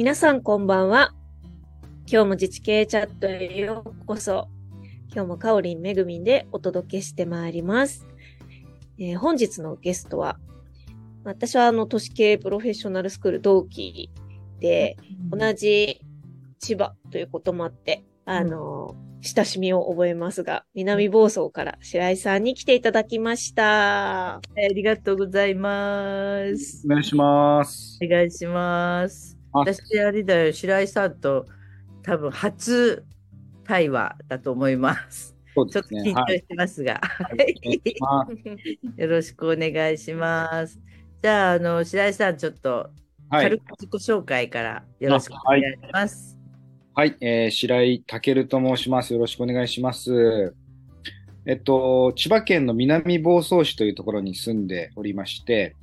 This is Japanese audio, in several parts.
皆さんこんばんは。今日も自治系チャットへようこそ。今日もかおりんめぐみんでお届けしてまいります。えー本日のゲストは、私はあの都市系プロフェッショナルスクール同期で、同じ千葉ということもあって、あの、親しみを覚えますが、南房総から白井さんに来ていただきました。ありがとうございます。お願いします。お願いします。あ私、あれだよ、白井さんと多分初対話だと思います。ちょっと緊。張してますが、お願いよろしくお願いします。じゃあ、あの、白井さん、ちょっとはい。軽く自己紹介からよろしくお願いします。はい。えー白井健と申します。よろしくお願いします。えっと、千葉県の南房総市というところに住んでおりまして、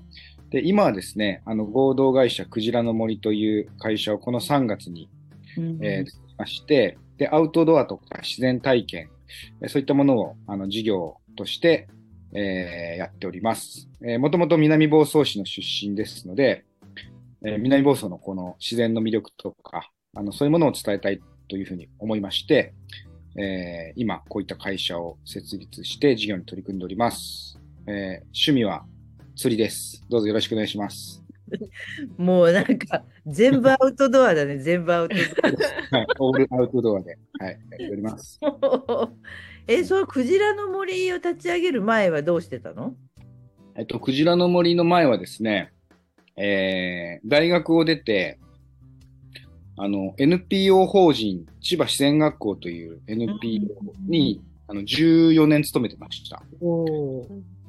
で、今はですね、あの、合同会社クジラの森という会社をこの3月に、うんえーまして、で、アウトドアとか自然体験、えーそういったものを、あの、事業として、えーやっております。えーもともと南房総市の出身ですので、えー南房総のこの自然の魅力とか、あの、そういうものを伝えたいというふうに思いまして、えー今、こういった会社を設立して事業に取り組んでおります。えー趣味は釣りです。どうぞよろしくお願いします。もうなんか、全部アウトドアだね、全部アウトドはい、オールアウトドアで、はい、やっております。ア。え、そのクジラの森を立ち上げる前はどうしてたの？えっと、クジラの森の前はですね、えー、大学を出て、あの、NPO 法人千葉自然学校という NPO に、あの、14年勤めてました。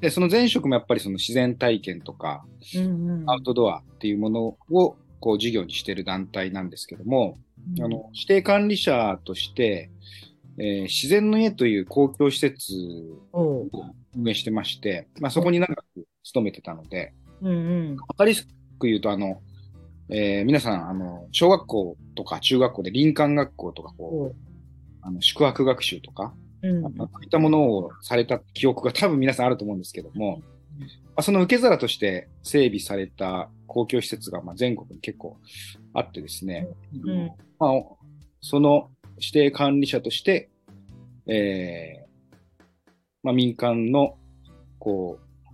で、その前職もやっぱりその自然体験とか、うんうん。アウトドアっていうものを、こう、事業にしている団体なんですけども、あの、指定管理者として、えー自然の家という公共施設を運営してまして、まあ、そこに長く勤めてたので、うんうん。わかりやすく言うと、あの、えー皆さん、あの、小学校とか中学校で林間学校とか、こう、あの、宿泊学習とか、うんまあこういったものをされた記憶が多分皆さんあると思うんですけども、まあ、その受け皿として整備された公共施設がまあ全国に結構あってですね、うんまあ、その指定管理者として、えーまあ、民間の、こう、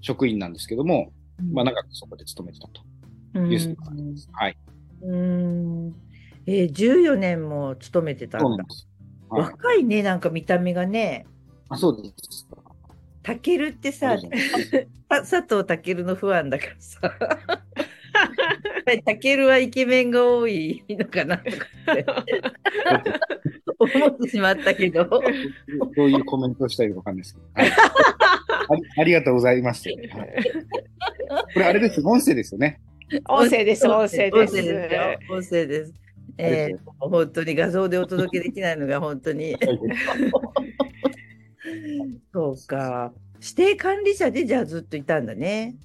職員なんですけども、まあ、長くそこで勤めてたとうんいうそうなんです。はい。うんえー、14年も勤めてただそうんなん。です。はい、若いね、なんか見た目がね。あそうです。タケルってさ、佐藤健のファンだからさ。タケルはイケメンが多いのかなとかって思ってしまったけど。どういうコメントをしたいかわかんないですけど。はい、あり ありがとうございます。はい、これあれです。音声ですよね。音声です、音声です。音声です。えー、本当に画像でお届けできないのが本当に。そうか。指定管理者でじゃあずっといたんだね。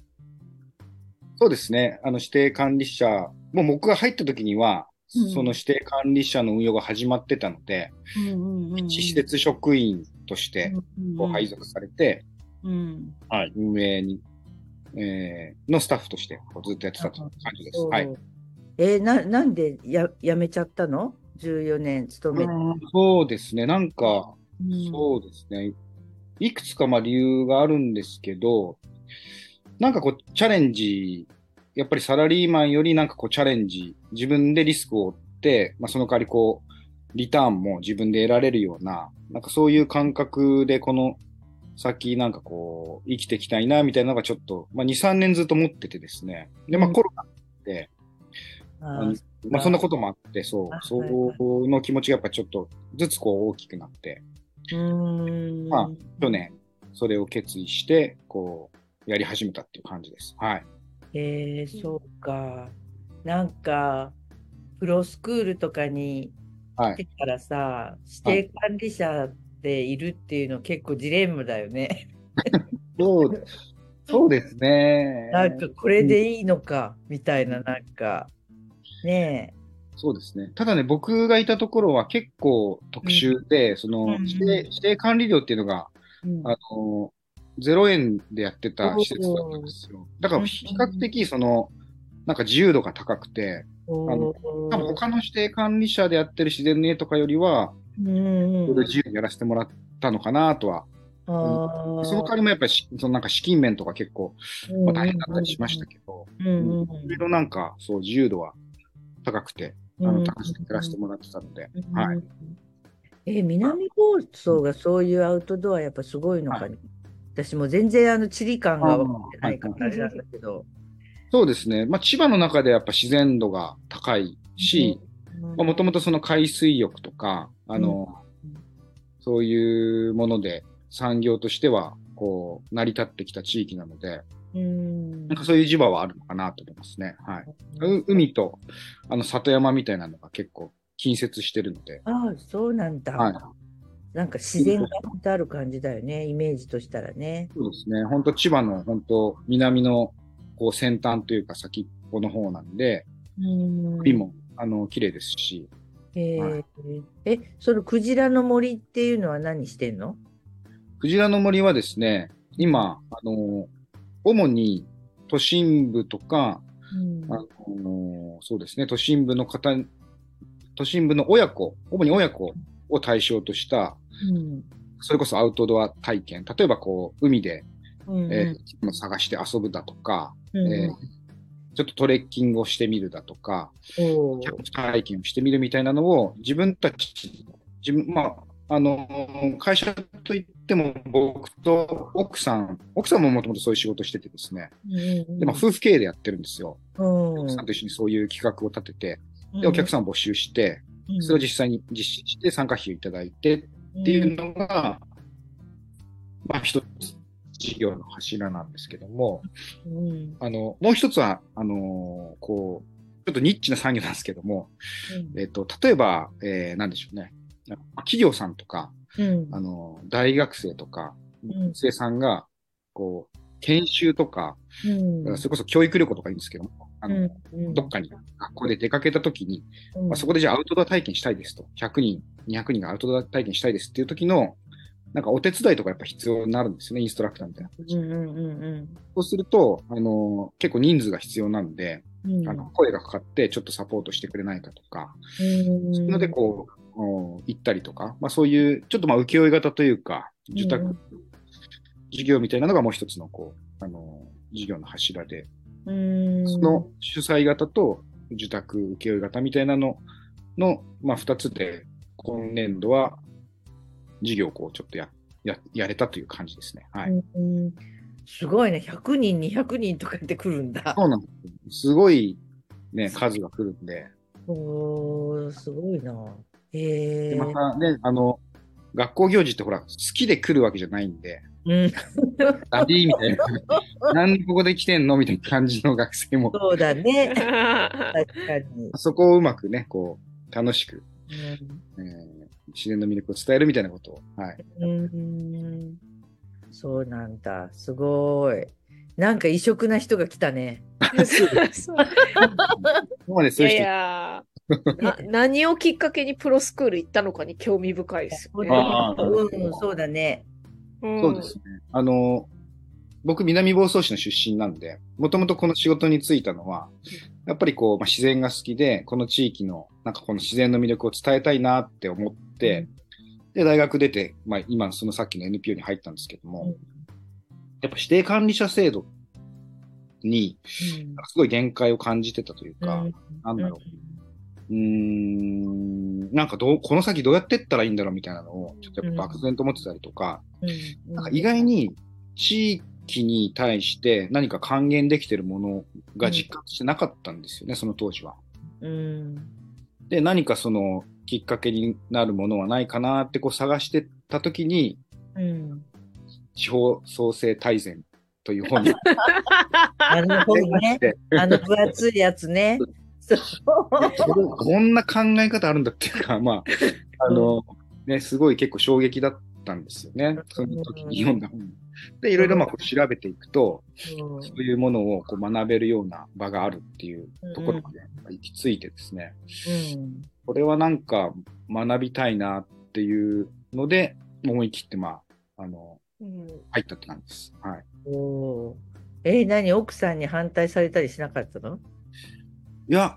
そうですね。あの、指定管理者、もう僕が入った時には、うんその指定管理者の運用が始まってたので、一施設職員としてこう配属されて、うんはい、運営に、えーのスタッフとしてずっとやってたという感じです。はい。えーな、なんでや辞めちゃったの ?14 年勤めて。そうですね。なんか、うんそうですね。いくつかまあ理由があるんですけど、なんかこう、チャレンジ、やっぱりサラリーマンよりなんかこう、チャレンジ、自分でリスクを負って、まあその代わりこう、リターンも自分で得られるような、なんかそういう感覚でこの先なんかこう、生きていきたいな、みたいなのがちょっと、まあ2、3年ずっと持っててですね。で、まあうんコロナで、ああのーまあそんなこともあって、そうあ、そはいはいの気持ちがやっぱちょっとずつこう大きくなって、まあ去年、それを決意して、こう、やり始めたっていう感じです。はい。えー、そうか。なんか、プロスクールとかにはい。来てからさ、指定管理者でいるっていうの結構ジレンマだよね。そう、そうですね。なんかこれでいいのか、みたいな、なんか、ねそうですね。ただね、僕がいたところは結構特殊で、そのうん指定、指定管理料っていうのが、え。うん。あの、0円でやってた施設だったんですよ。だから比較的その、なんか自由度が高くて、おあの多分他の指定管理者でやってる自然の家とかよりは、うん自由にやらせてもらったのかなとは。その代わりもやっぱりし、そのなんか資金面とか結構、まあ、大変だったりしましたけど、うん。うん。いろいろなんか、そう、自由度は高くて、あの、楽しくやらせてもらってたので、はい。。え、南房総がそういうアウトドアやっぱすごいのかね。私も全然あの地理感が分かってないからあれなんだけど。そうですね。まあ、千葉の中でやっぱ自然度が高いし、まあ、もともとその海水浴とか、あの、うんそういうもので産業としては、こう、成り立ってきた地域なので、うんなんかそういう磁場はあるのかなと思いますね。はい。う海と、あの、里山みたいなのが結構近接してるので、ああ、そうなんだ。はい。なんか自然が本当ある感じだよね、イメージとしたらね。そうですね。本当千葉の本当南のこう先端というか先っぽの方なんで、うん海も、あの、綺麗ですし、えはーえ、そのクジラの森っていうのは何してんの？クジラの森はですね、今、あの、主に都心部とか、うん。あの、そうですね、都心部の方、都心部の親子、主に親子を対象とした、うん。それこそアウトドア体験、例えばこう、海で、うん。えー生き物探して遊ぶだとか、うん。えーちょっとトレッキングをしてみるだとか、キャンプ体験をしてみるみたいなのを自分たち、自分、まあ、あの、会社といっても僕と奥さん、奥さんももともとそういう仕事しててですね、うんで、まあ、夫婦経営でやってるんですよ。うん。奥さんと一緒にそういう企画を立てて、で、お客さんを募集して、ん。それを実際に実施して参加費をいただいてっていうのが、まあ、一つ事業の柱なんですけども、うん。あの、もう一つは、あのこう、ちょっとニッチな産業なんですけども、えっ、と、例えば、えー、なんでしょうね。企業さんとか、うん。あの、大学生とか、ん。学生さんが、こう、研修とか、うん。それこそ教育旅行とかいいんですけども、あの、うん。どっかに学校で出かけた時に、うん。まあ、そこでじゃあアウトドア体験したいですと。100人、200人がアウトドア体験したいですっていう時の、なんかお手伝いとかやっぱ必要になるんですよね、インストラクターみたいな。うんうんうんそうすると、あの、結構人数が必要なんで、うん。あの声がかかってちょっとサポートしてくれないかとか、うん。そういうのでこう、お行ったりとか、まあそういう、ちょっとまあ請負型というか、受託、うん事業みたいなのがもう一つのこう、あの、事業の柱で、うんその主催型と受託請負型みたいなのの、まあ二つで、今年度は事業をこうちょっとや、や、やれたという感じですね。はい。うんすごいね、100人、200人とかってくるんだ。そうなんです。すごいね、数が来るんで、おー、すごいな。へえでまたね、あの、学校行事ってほら、好きで来るわけじゃないんで、うん、だりぃみたいな、なんでここで来てんのみたいな感じの学生も、そうだね。確かに。そこをうまくね、こう、楽しく、うんえー自然の魅力を伝えるみたいなことを、はい。うんそうなんだ。すごい。なんか異色な人が来たね。そうでいやいそういう人、やな 何をきっかけにプロスクール行ったのかに興味深いですよね。うん、そうだね。うんそうですね。あの、僕、南房総市の出身なんで、もともとこの仕事に就いたのは、やっぱりこう、まあ、自然が好きで、この地域の、なんかこの自然の魅力を伝えたいなって思って、で、大学出て、まあ、今、そのさっきの NPO に入ったんですけども、うんやっぱ指定管理者制度に、すごい限界を感じてたというか、うんなんだろう。うーん、なんかどう、この先どうやってったらいいんだろうみたいなのを、ちょっとやっぱ漠然と思ってたりとか、うんなんか意外に地域に対して何か還元できてるものが実感してなかったんですよね、その当時は。うんで、何かそのきっかけになるものはないかなってこう探してた時に、うん地方創生大全という本になるほどね。で、あの分厚いやつね。そう。ここんな考え方あるんだっていうか、まあ、あの、ね、すごい結構衝撃だったんですよね。その時に読んだ本。で、いろいろまあこう調べていくと、うん。そういうものをこう学べるような場があるっていうところまで行き着いてですね、うん。これはなんか学びたいなっていうので、思い切ってまあ、あの、うん。入ったって感じです。はい。おー。えー、何？奥さんに反対されたりしなかったの？いや、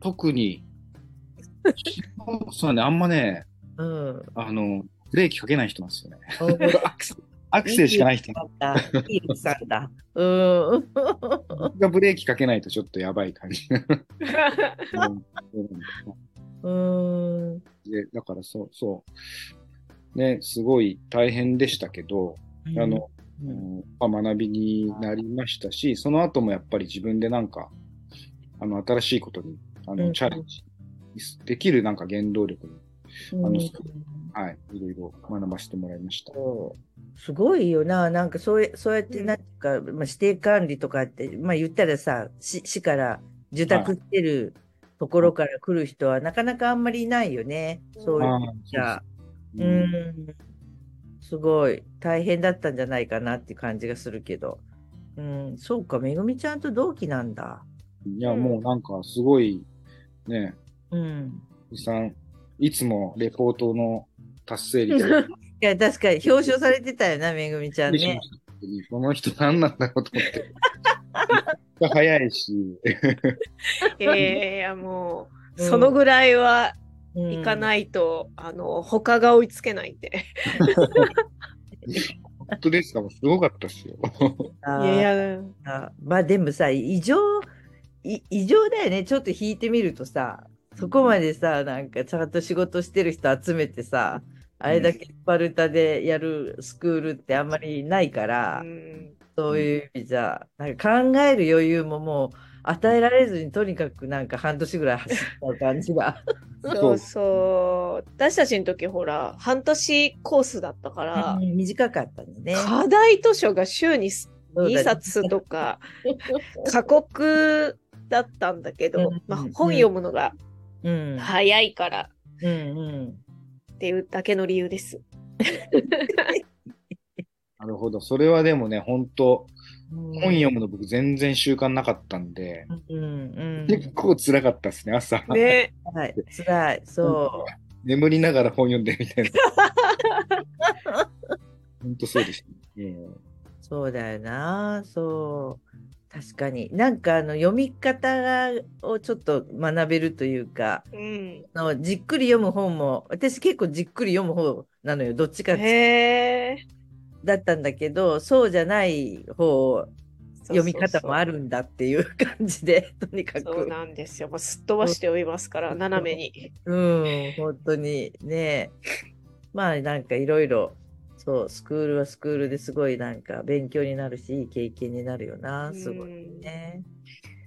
特に、そうね、あんまね、うん。あの、ブレーキかけない人なんですよね。おアクセアクセルしかない人。いい奥さんだ。うん。僕がブレーキかけないとちょっとやばい感じ。うんうん。でだからそう、そう。ね、すごい大変でしたけど、あの、ううん学びになりましたし、その後もやっぱり自分でなんか、あの、新しいことに、あの、うん。チャレンジ。できるなんか原動力に、あのうんはい、いろいろ学ばせてもらいました。すごいよな、なんかそうやそうやってうんなんか、まあ、指定管理とかって、まあ言ったらさ、市市から受託してるところから来る人はなかなかあんまりいないよね。そういうああじゃあそうん、すごい大変だったんじゃないかなっていう感じがするけど。うん、そうか、めぐみちゃんと同期なんだ。いや、もうなんかすごい、ね、うん。さん、いつもレポートの達成率が いや、確かに表彰されてたよな、めぐみちゃんね。この人何なんだろうと思って。早いし、いやいやもう、うんそのぐらいはうんいかないと、あの、他が追いつけないんで。本当ですか、もうすごかったっすよ。あいーやいや、あまあでもさ、異常、い異常だよね。ちょっと引いてみるとさ、そこまでさ、なんかちゃんと仕事してる人集めてさ、あれだけスパルタでやるスクールってあんまりないから、うんそういう意味じゃ、なんか考える余裕ももう与えられずに、とにかくなんか半年ぐらい走った感じが。そうそう。私たちの時ほら、半年コースだったから、うん短かったのね。課題図書が週にそうだ2冊とか、過酷だったんだけど、うんまあ、本読むのがうん。早いからうんうん。っていうだけの理由です。なるほど。それはでもね、本当うん本読むの僕全然習慣なかったんで、うんうん。結構辛かったですね、朝。ね。はい、辛い。そ眠りながら本読んでみたいな。本当そうでしたね。う。そうだよな。そう。確かに。なんかあの読み方をちょっと学べるというか、うん。あのじっくり読む本も、私結構じっくり読む方なのよ。どっちかって。だったんだけど、そうじゃない方、読み方もある。るんだっていう感じで、とにかそうく。なんですよ。もうすっ飛ばしておりますから、斜めに。うん、本当にね。まあなんかいろいろ、そう、スクールはスクールですごいなんか勉強になるし、いい経験になるよな、すごいね。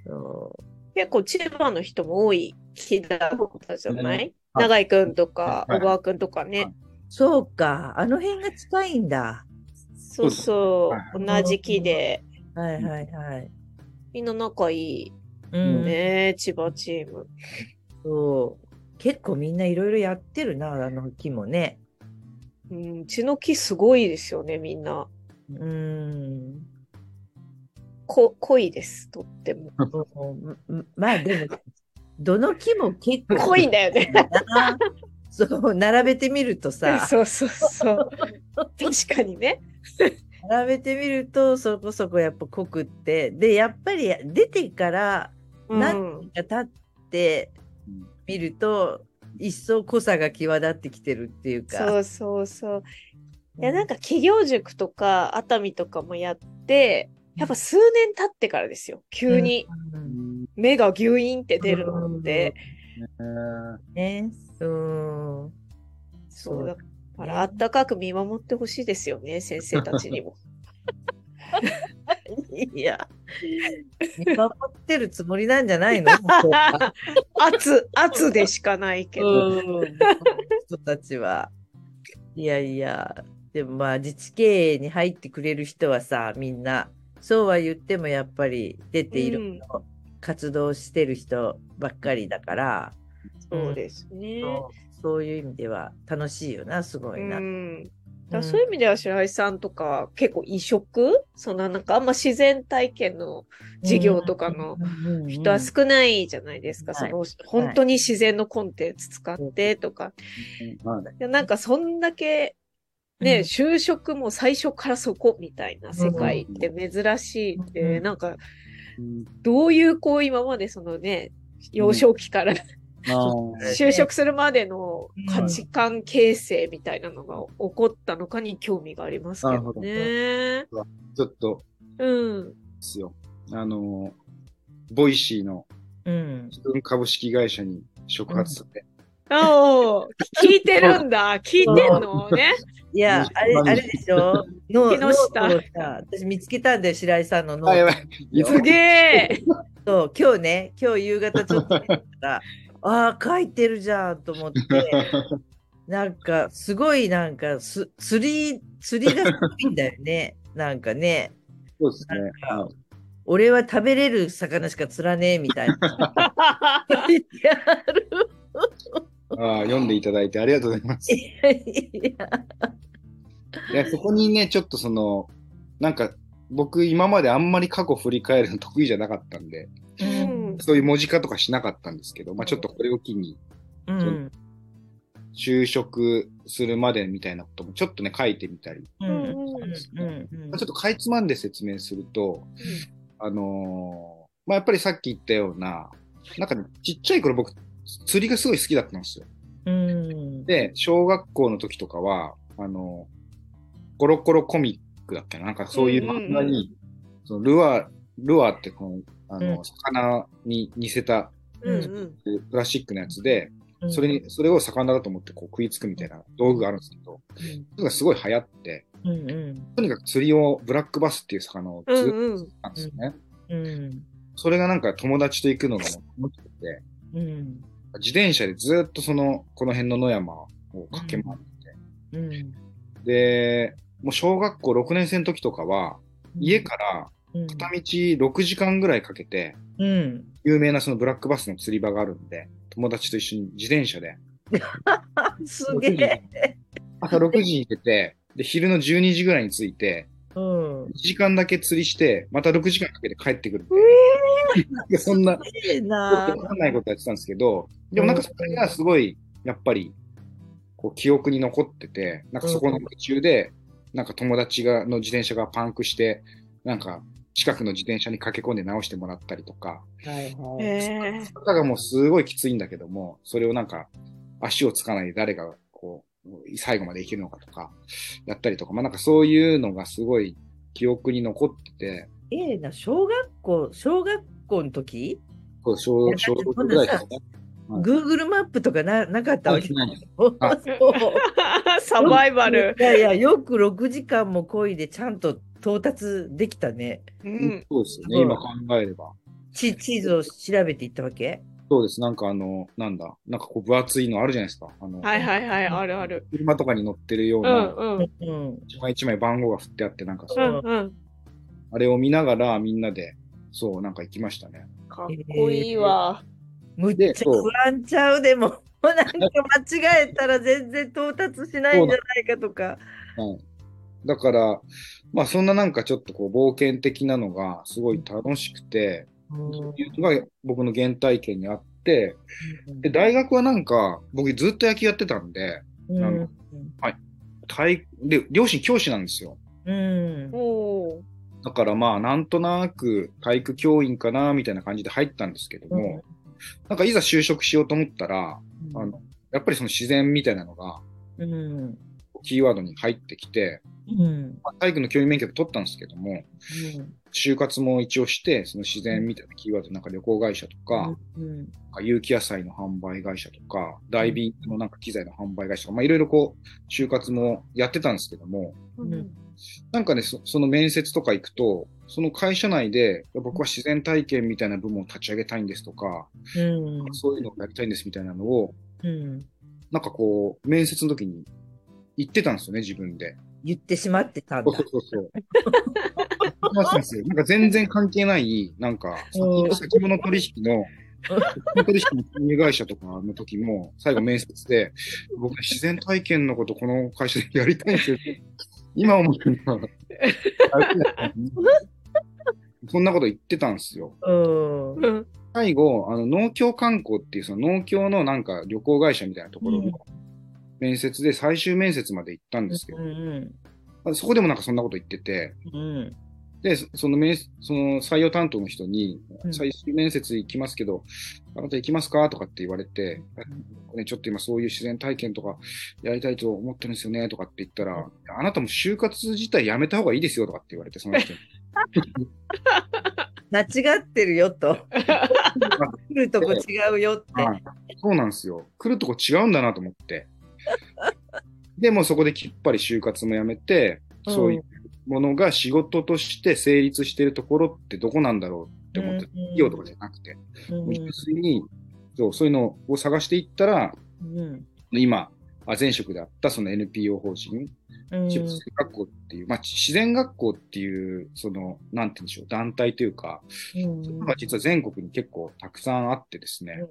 そ結構千葉の人も多い日だったじゃない、はい永井くんとか、はい小川くんとかね。そうか、あの辺が近いんだ。そうそう、はい同じ木で、はいはいはい。みんな仲いいうん、ね、千葉チーム。そう。結構みんないろいろやってるな、あの木もね。うん、うちの木すごいですよね、みんな。うん。こ濃いです、とっても。まあでも、どの木も結構濃いんだよね。な。そう、並べてみるとさ、そうそうそう。確かにね。並べてみるとそこそこやっぱ濃くって、で、やっぱり出てからうん、経ってうんみると、一層濃さが際立ってきてるっていうか。そうそうそう。いや、なんか企業塾とか熱海とかもやって、やっぱ数年経ってからですよ。急にうん目がギュイーンって出るのって。えーね。うん。そうだから、あったかく見守ってほしいですよね、先生たちにも。いや、見守ってるつもりなんじゃないの？圧、圧でしかないけど。うん人たちは。いやいや、でもまあ自治経営に入ってくれる人はさ、みんな、そうは言ってもやっぱり出ている、うん活動してる人ばっかりだから、そうですね。そうそういう意味では楽しいよな、すごいな。うん。だそういう意味では白井さんとか結構異色？そのなんかあんま自然体験の授業とかの人は少ないじゃないですか。はい。その本当に自然のコンテンツ使ってとか。なんかそんだけね、うん。就職も最初からそこみたいな世界って珍しいって、うん。なんかうんどういうこう今までそのね、幼少期からあ就職するまでの価値観形成みたいなのが起こったのかに興味がありますけどね。ちょっと、うん。ですよ。あの、 Voicy のうん。株式会社に触発されて、おー聞いてるんだ。聞いてんのね。いや、あれ、あれでしょノ木下私見つけたんだよ、白井さんのノ すげえ。ト。今日ね、今日夕方ちょっと見たら、ああ、書いてるじゃんと思って、なんか、すごいなんか、す釣り、釣りがすごいんだよね。なんかね、そうですね。俺は食べれる魚しか釣らねえみたいな。あるああ、読んでいただいてありがとうございます。いやいやそこにね、ちょっとその、なんか、僕今まであんまり過去振り返るの得意じゃなかったんで、うんそういう文字化とかしなかったんですけど、まあちょっとこれを機に、うん。就職するまでみたいなこともちょっとね、書いてみたり、ちょっとかいつまんで説明すると、あのーまあやっぱりさっき言ったような、なんかね、ちっちゃい頃僕、釣りがすごい好きだったんですよ。うん。で、小学校の時とかは、あの、コロコロコミックだっけななんかそういう漫画に、そのルアー、ルアーってこの、あの、うん。魚に似せたうんうん。プラスチックのやつで、うん。それに、それを魚だと思ってこう食いつくみたいな道具があるんですけど、それがすごい流行って、うんうん。とにかく釣りをブラックバスっていう魚を。釣ったんですよね。うん。それがなんか友達と行くのがも楽しくて、うん。自転車でずっとその、この辺の野山を駆け回って、うん。で、もう小学校6年生の時とかは、家からうん片道6時間ぐらいかけて、うん。有名なそのブラックバスの釣り場があるんで、友達と一緒に自転車で、すげえ。朝6時に出て、で、昼の12時ぐらいに着いて、うん。1時間だけ釣りして、また6時間かけて帰ってくるみたいな。いやそんなわかんないことやってたんですけど、でもなんかそれがすごい、やっぱり、こう、記憶に残ってて、なんかそこの途中で、なんか友達が、の自転車がパンクして、なんか、近くの自転車に駆け込んで直してもらったりとか、はいはい。へえ。坂がもうすごいきついんだけども、それをなんか、足をつかないで誰が、こう、最後まで生きるのかとか、やったりとか、まあなんかそういうのがすごい記憶に残ってて、ええな、小学校、小学校の時？こう小小だって6ぐらいですね。はい、Google マップとかななかったわけ？ないです そうあ サバイバル。いやいや、よく6時間も漕いでちゃんと到達できたね。うん。そうですよね、うん今考えれば。地地図を調べていったわけ？そうです。なんかあの、なんだ、なんかこう分厚いのあるじゃないですか。あの、はいはいはい、あるある。車とかに乗ってるよううな、んうん。うん。一枚一枚番号が振ってあって、なんかそうう、んうん。あれを見ながらみんなで、そう、なんか行きましたね。かっこいいわ。むっちゃ不安ちゃう？でも。なんか間違えたら全然到達しないんじゃないかとか。はい。だから、まあそんななんかちょっとこう冒険的なのがすごい楽しくて、そういうのが僕の原体験にあって、で、大学はなんか、僕ずっと野球やってたんで、うん。あの体、で、両親教師なんですよ。うん。だからまあ、なんとなく体育教員かな、みたいな感じで入ったんですけども、なんかいざ就職しようと思ったら、あの、やっぱりその自然みたいなのが、うんキーワードに入ってきて、うん。まあ体育の教員免許で取ったんですけども、就活も一応して、その自然みたいなキーワード、なんか旅行会社とか、うん。か有機野菜の販売会社とか、ダイビングのなんか機材の販売会社とか、まあいろいろこう、就活もやってたんですけども、うん。なんかね、そその面接とか行くと、その会社内で、僕は自然体験みたいな部門を立ち上げたいんですとか、うん。そういうのをやりたいんですみたいなのを、うん。なんかこう、面接の時に言ってたんですよね、自分で。言ってしまってたんだそうそう。そう。なんか全然関係ない、なんか、うん先物取引の、取引の金融会社とかの時も、最後面接で、僕自然体験のことこの会社でやりたいんですよ。今思うのは、そんなこと言ってたんですよ。最後、あの農協観光っていうその農協のなんか旅行会社みたいなところうんの面接で最終面接まで行ったんですけど、うんまあそこでもなんかそんなこと言ってて、うんで、その面、その採用担当の人に、うん最終面接行きますけど、あなた行きますかとかって言われて、ね、ちょっと今そういう自然体験とかやりたいと思ってるんですよね、とかって言ったら、あなたも就活自体やめた方がいいですよ、とかって言われて、その人に。間違ってるよと。来るとこ違うよって。はいそうなんですよ。来るとこ違うんだなと思って。でもそこできっぱり就活もやめて、そういうものが仕事として成立しているところってどこなんだろうって思って、うん企業とかじゃなくて、うん純粋にそうそういうのを探していったら、うん。今、あ前職であったその NPO 法人、うん。自然学校っていう、まあ、自然学校っていう、その、なんて言うんでしょう、団体というか、うん。実は全国に結構たくさんあってですね、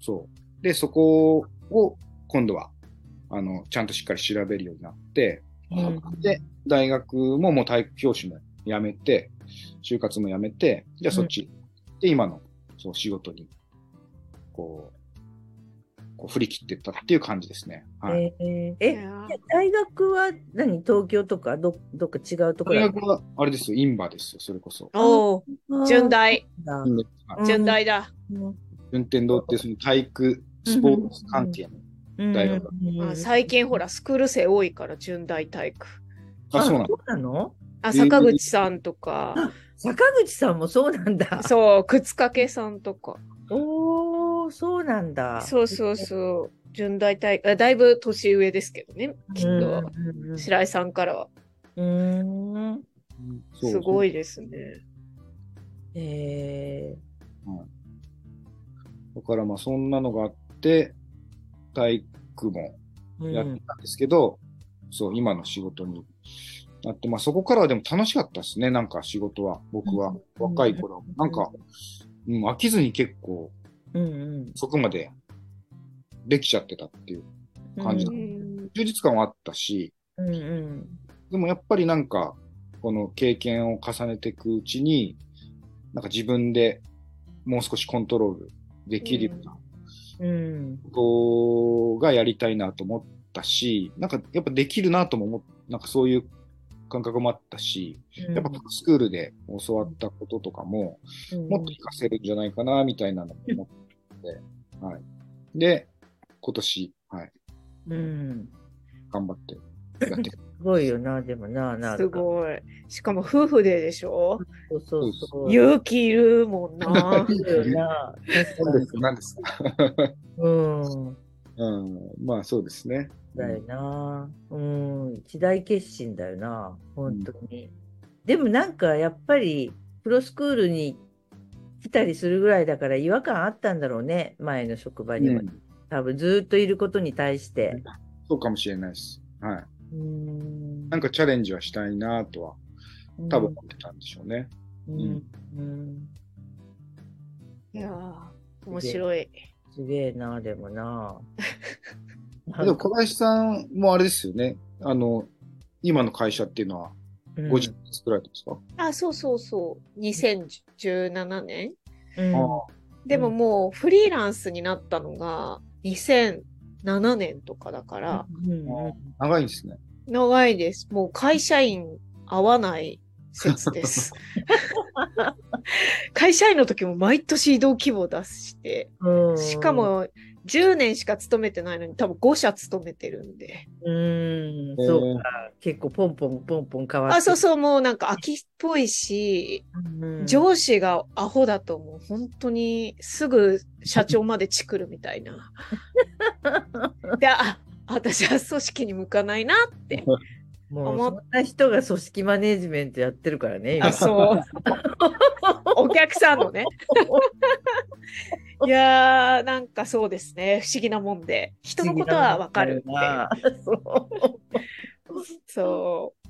そう。で、そこを今度は、あの、ちゃんとしっかり調べるようになって、うん。で、大学ももう体育教師も辞めて、就活も辞めて、じゃあそっち、で、今の、そう、仕事に、こう、こう振り切ってったっていう感じですね。はい。えーえ、大学は何？東京とかどどっか違うところ？大学は、あれですよ、インバですよ、それこそ。おお、順大、順大だ。うん。順天堂っていうその体育、スポーツ関係の。大学うんあ最近ほら、スクール生多いから、順大体育。あ、そうなの？あ、えー坂口さんとか、坂口さんもそうなんだ。そう、靴掛さんとか。おー、そうなんだ。そうそうそう。順大体育、あだいぶ年上ですけどね、きっうんと。うんうん白井さんからは。うーん。すごい。いですね。えだからまあそんなのがあって、体育もーやってたんですけど、そう、今の仕事になって、まあそこからはでも楽しかったですね、なんか仕事は、僕は。うん若い頃は。なんか、うん、飽きずに結構、うんうんそこまでできちゃってたっていう感じうだん。充実感はあったし、うんうんでもやっぱりなんか、この経験を重ねていくうちに、なんか自分でもう少しコントロールできるようなうんことがやりたいなと思ったし、なんかやっぱできるなとも思っなんかそういう感覚もあったし、うん。やっぱスクールで教わったこととかも、もっと活かせるんじゃないかな、みたいなのも思って、はい。で、今年、はい、うん。頑張ってやってごいよな、でもな、なんかすごい。しかも夫婦ででしょ？そうそうそう。勇気いるもんな。いるよな。確かに。何ですかうん。うん、まあそうですね。だよな。うん。一大決心だよな。本当に。でもなんかやっぱり、プロスクールに来たりするぐらいだから違和感あったんだろうね。前の職場には。うん多分ずっといることに対して。そうかもしれないです。はい。うんなんかチャレンジはしたいなとは、多分思ってたんでしょうね。うん。うん。いやー面白い。すげえな、でもな。でも小林さんもあれですよね。あの、今の会社っていうのは、うんご自分で作られたんですか、あ、そうそうそう。2017年うんあでももうフリーランスになったのが2007年とかだから、うんうんあ長いんですね。長いです。もう会社員合わない説です。会社員の時も毎年移動規模出して、うんしか、も10年しか勤めてないのに多分5社勤めてるんで。うん、えーそうか。結構ポンポンポンポン変わって。あ、そうそう、もうなんか秋っぽいし、うん。上司がアホだともう本当にすぐ社長までチクるみたいな。で、あ、私は組織に向かないなって。もうそんな人が組織マネジメントやってるからね、今あ、そう。お客さんのね。いやー、なんかそうですね。不思議なもんで。人のことはわかるって。な。そう。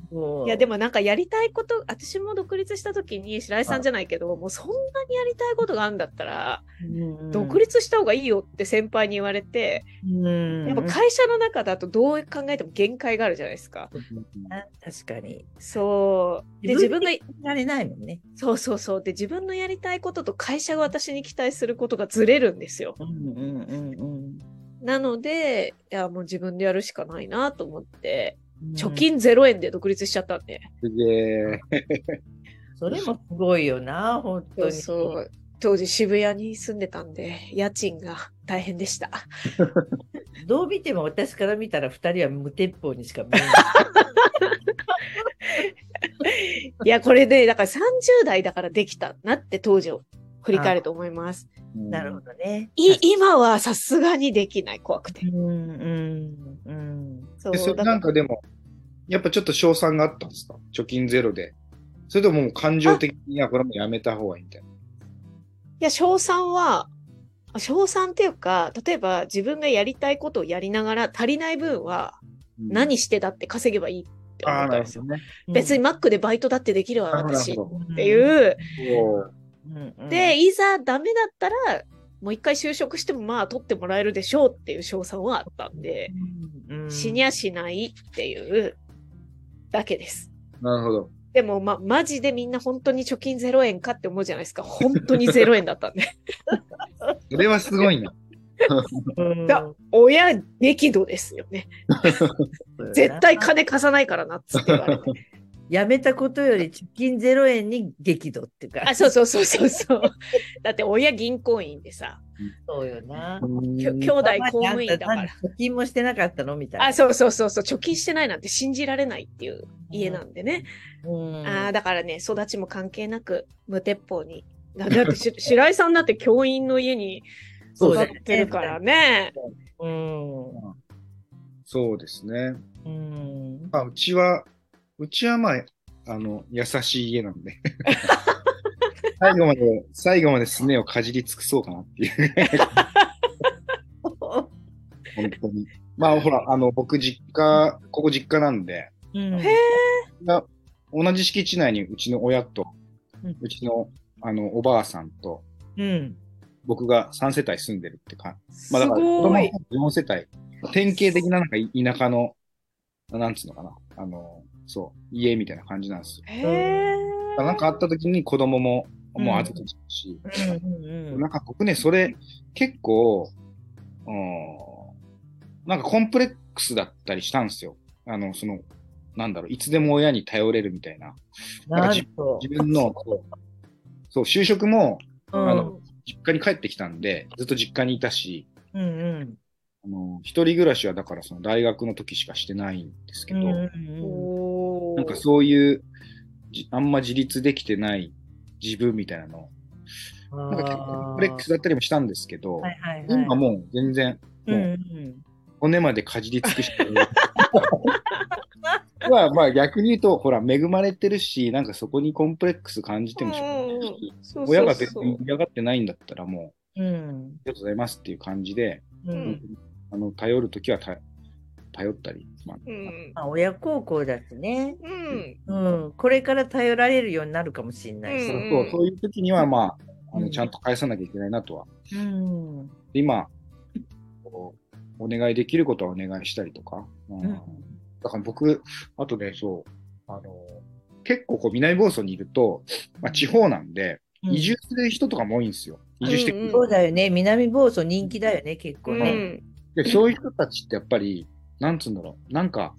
いや、でもなんかやりたいこと、私も独立した時に白井さんじゃないけど、もうそんなにやりたいことがあるんだったら、うん独立した方がいいよって先輩に言われて、うんやっぱ会社の中だとどう考えても限界があるじゃないですか。確かに。そう。で、自分が、やられないもんね。そうそうそう。で、自分のやりたいことと会社が私に期待することがずれるんですよ。うんなので、いや、もう自分でやるしかないなと思って、貯金0円で独立しちゃったんで。すげえ。それもすごいよな、本当に。そう。当時渋谷に住んでたんで、家賃が大変でした。どう見ても私から見たら2人は無鉄砲にしか見えない。いや、これで、だから30代だからできたなって当時を振り返ると思います。なるほどね。い今はさすがにできない、怖くて。うんうんうん。そうなんかでも、やっぱちょっと賞賛があったんですか？貯金ゼロで。それとももう感情的に、いや、これもうやめた方がいいみたいな。いや、賞賛は、あ賞賛っていうか、例えば自分がやりたいことをやりながら足りない分はうん何してだって稼げばいいって思ああ、ったんですよ。なるほどね。別にマックでバイトだってできるわ、私。っていううんうん、で、いざダメだったら、もう一回就職してもまあ取ってもらえるでしょうっていう賞賛はあったんで、うん、死にゃしないっていうだけです。なるほど。でも、ま、マジでみんな本当に貯金0円かって思うじゃないですか。本当に0円だったんで。それはすごいな。うんだ親激怒ですよね。絶対金貸さないからなっつって言われて。やめたことより貯金0円に激怒っていうか。あ、そうそうそうそうそう。だって親銀行員でさ、そうよな。きょ兄弟公務員だから。貯金もしてなかったのみたいな。あ、そうそうそうそう、貯金してないなんて信じられないっていう家なんでね。うん。ああ、だからね、育ちも関係なく無鉄砲に。だだってし 白井さんだって教員の家に育ってるからね。うん。そうですね。うん。まあ、うちは、うちはまあ、あの、優しい家なんで。最後まで、最後まですねをかじり尽くそうかなっていう。本当に。まあ、ほら、あの、僕実家、ここ実家なんで、うんへが同じ敷地内にうちの親と、うんうちの、あの、おばあさんと、うん。僕が3世帯住んでるってか、すまあだから、子。供4世帯、典型的ななんか田舎の、なんつうのかな、あの、そう、家みたいな感じなんですよ。へえ。なんかあった時に子供も、もう預けちゃうし、うんうんなんか僕ね、それ、結構、うん、なんかコンプレックスだったりしたんですよ。あの、その、なんだろう、いつでも親に頼れるみたいな。なんと。自分の、そう就職も、うんあの実家に帰ってきたんで、ずっと実家にいたし、うんうん。あの、一人暮らしはだからその大学の時しかしてないんですけど、うんうんなんかそういう、じあんま自立できてない自分みたいなの、なんか結構コンプレックスだったりもしたんですけど、はいはいはい。今もう全然、うんもううん骨までかじり尽くしてる。まあまあ逆に言うと、ほら、恵まれてるし、なんかそこにコンプレックス感じてもしょうがないう親が別に嫌がってないんだったらもう、うん。ありがとうございますっていう感じで、うん。あの、頼るときはた頼ったり、まあ、うん。まあ、親孝行だしね。うん。うん。これから頼られるようになるかもしれないし。そうそうそういう時には、まあ、あのうんちゃんと返さなきゃいけないなとは。うん。で今、お願いできることはお願いしたりとか。うんうんだから僕、あとね、そう、あの、結構こう南房総にいると、まあ、地方なんで、移住する人とかも多いんですよ。移住してくる。うんそうだよね。南房総人気だよね、結構ね。うん。で、そういう人たちってやっぱり、なんつうんだろう、なんか、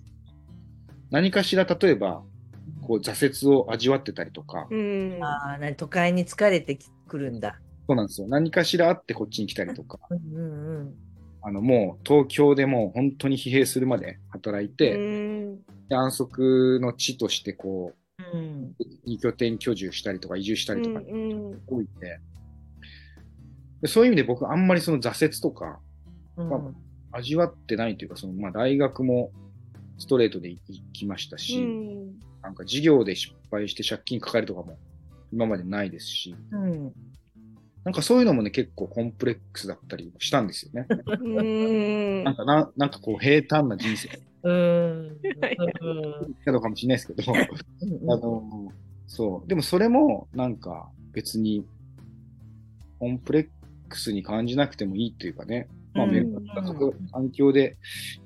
何かしら例えば、こう挫折を味わってたりとか、うん。ああ、な都会に疲れてくるんだ。そうなんですよ。何かしらあってこっちに来たりとか、うんうんあの、もう東京でもう本当に疲弊するまで働いて、うんで安息の地としてこうん。うんう、二拠点居住したりとか移住したりとかうん多いんで、でそういう意味で僕あんまりその挫折とかうんま味わってないというか、そのまあ大学もストレートで行きましたし、うん。なんか事業で失敗して借金抱えるとかも今までないですし、うん。なんかそういうのもね結構コンプレックスだったりしたんですよね。うん。なんかな、なんかこう平坦な人生。うん。なのかもしれないですけど、あの、そう。でもそれも、なんか別に、コンプレックスに感じなくてもいいっていうかね、まあ、うん恵まれたこと環境で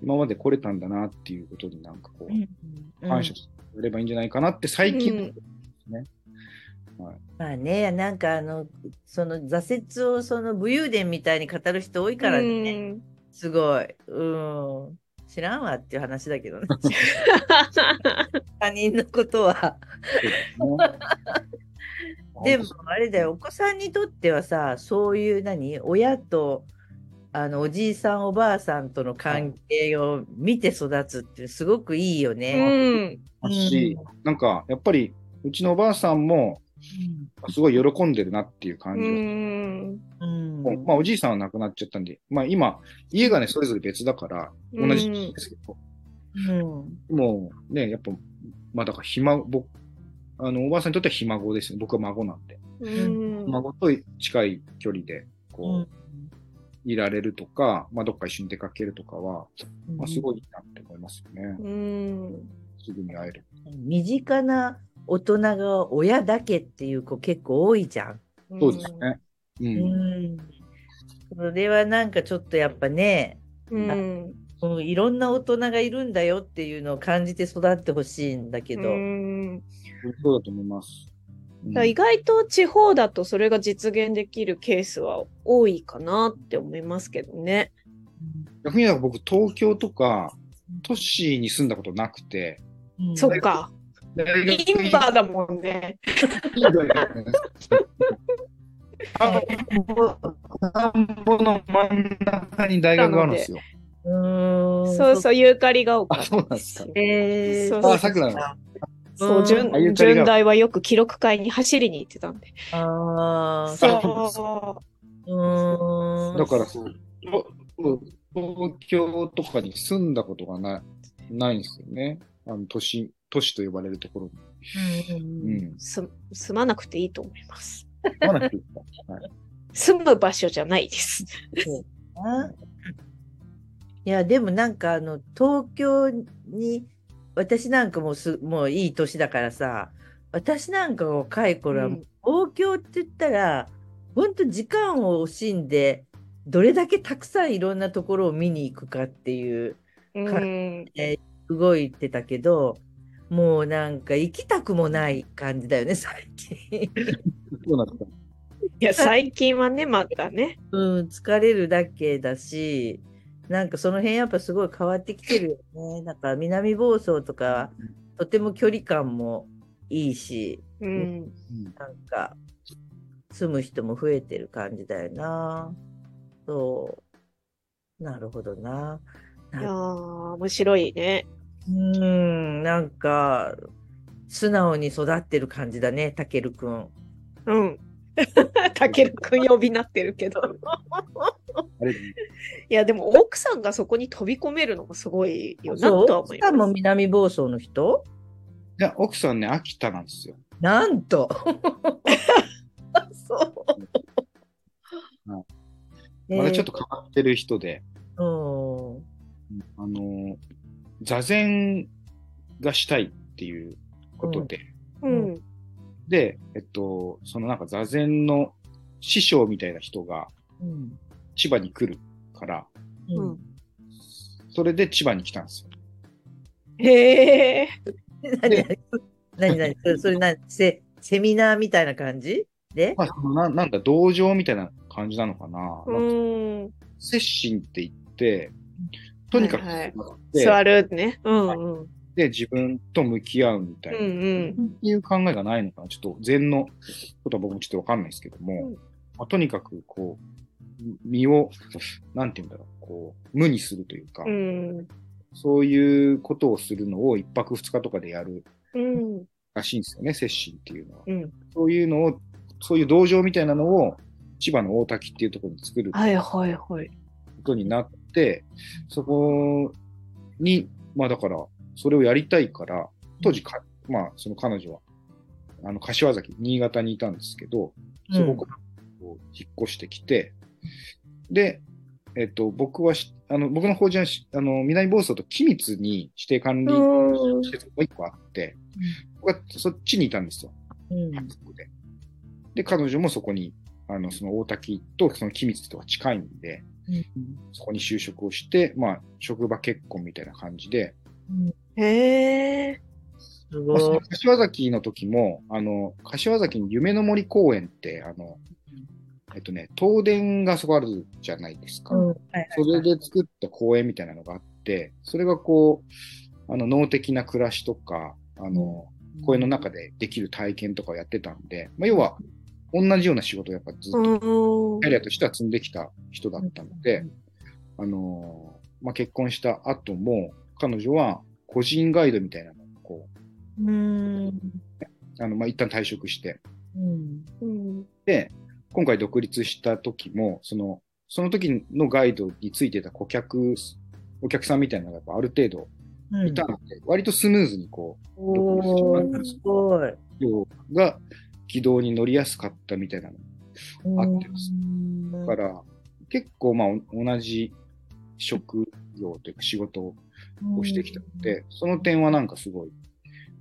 今まで来れたんだなっていうことになんかこう、感謝してやればいいんじゃないかなって最近、うんまあね、なんかあの、その挫折をその武勇伝みたいに語る人多いからね、すごい。うん。知らんわっていう話だけどね。他人のことは。でもあれだよ、お子さんにとってはさ、そういう何、親とあのおじいさん、おばあさんとの関係を見て育つってすごくいいようね。ん。し、なんか、やっぱり、うちのおばあさんも、すごい喜んでるなっていうう感じが。ん。うんまあ、おじいさんは亡くなっちゃったんで、まあ今、家がね、それぞれ別だから、同じですけど、うんもうね、やっぱ、まあだから、ひま、僕、あの、おばあさんにとってはひ孫ですね。僕は孫なんで。うん。孫と近い距離で、こう、いられるとか、まあどっか一緒に出かけるとかは、まあすごいいいなって思いますよね。うん。すぐに会える。身近な大人が親だけっていう子結構多いじゃん。そうですね。う。うんん。それはなんかちょっとやっぱね、うん。うん、いろんな大人がいるんだよっていうのを感じて育ってほしいんだけど。うんそうだと思います。うんだ意外と地方だとそれが実現できるケースは多いかなって思いますけどね。逆に言えば僕、東京とか、都市に住んだことなくて、うんそっか。インバーだもんね。田んぼの真ん中に大学があるんですよ。うーんそうそう、ユーカリが多かあ、ったそうなんですか。えーそうそうあ、桜の。そう、うん順順大はよく記録会に走りに行ってたんで。ああ、そうーん。だからそう、東京とかに住んだことがない、ないんですよね。あの、都市、都市と呼ばれるところに。うんうん。す住まなくていいと思います。まだ聞いたはい住む場所じゃないです。あ いや、でもなんかあの、東京に、私なんかもうす、もういい年だからさ、私なんかが若い頃は、うん東京って言ったら、本当時間を惜しんで、どれだけたくさんいろんなところを見に行くかっていう、うん。動いてたけど、もうなんか行きたくもない感じだよね、最近。そうなんですか。いや、最近はね、またね。うん、疲れるだけだし、なんかその辺やっぱすごい変わってきてるよね。なんか南房総とか、とても距離感もいいし、うん。うんなんか住む人も増えてる感じだよな。そう。なるほどな。いやー、面白いね。うん、なんか、素直に育ってる感じだね、たけるくん。うん。たけるくん呼びなってるけど。あ れいや、でも奥さんがそこに飛び込めるのもすごいよなとは思い奥さんもます。南房総の人？いや、奥さんね、秋田なんですよ。なんと。そう。まだちょっと変わってる人で、うん。あの、座禅がしたいっていうことで、うん。で、えっと、そのなんか座禅の師匠みたいな人がうん。千葉に来るから、ううんん。それで千葉に来たんですよ。へえ。何何何それ、それ何セ、セミナーみたいな感じ？で？まあ、そのななんか道場みたいな感じなのかな。うなん。接心って言って、とにかくはいはい座って、座るね。うんうん。で、自分と向き合うみたいな、うんうん。っていう考えがないのかな。ちょっと禅のことは僕もちょっとわかんないですけども、うんまあ、とにかくこう、身を、なんて言うんだろう、こう、無にするというか、うん。そういうことをするのを一泊二日とかでやるうん。らしいんですよね、接心っていうのは。うん。そういうのを、そういう道場みたいなのを千葉の大滝っていうところに作るこはいはいはい。とになって、そこに、まあだから、それをやりたいから、当時か、まあその彼女は、あの、柏崎、新潟にいたんですけど、そこからこう引っ越してきて、で、えっと、僕はし、あの、僕の法人はし、あの、南房総と機密に指定管理うん施設がもう一個あって、僕はそっちにいたんですよ。うん。で。で、彼女もそこに、あの、その大滝とその機密とは近いんで、そこに就職をして、まあ、職場結婚みたいな感じで、へえ。すまあ、そごい。の柏崎の時も、あの、柏崎に夢の森公園って、あの、えっとね、東電がそこあるじゃないですか。うんはいそれで作った公園みたいなのがあって、それがこう、あの、脳的な暮らしとか、あの、公園の中でできる体験とかをやってたんで、まあ、要は、同じような仕事をやっぱずっと、キャリアとしては積んできた人だったので、あの、まあ、結婚した後も、彼女は個人ガイドみたいなのをこう、うん。あの、まあ、一旦退職して、うん。うん。で、今回独立した時も、その、その時のガイドについてた顧客、お客さんみたいなのがやっぱある程度いたので、割とスムーズにこおー、すごい。が軌道に乗りやすかったみたいなの。合ってますうんだから、結構まあお同じ職業というか仕事をしてきたので、その点はなんかすごい、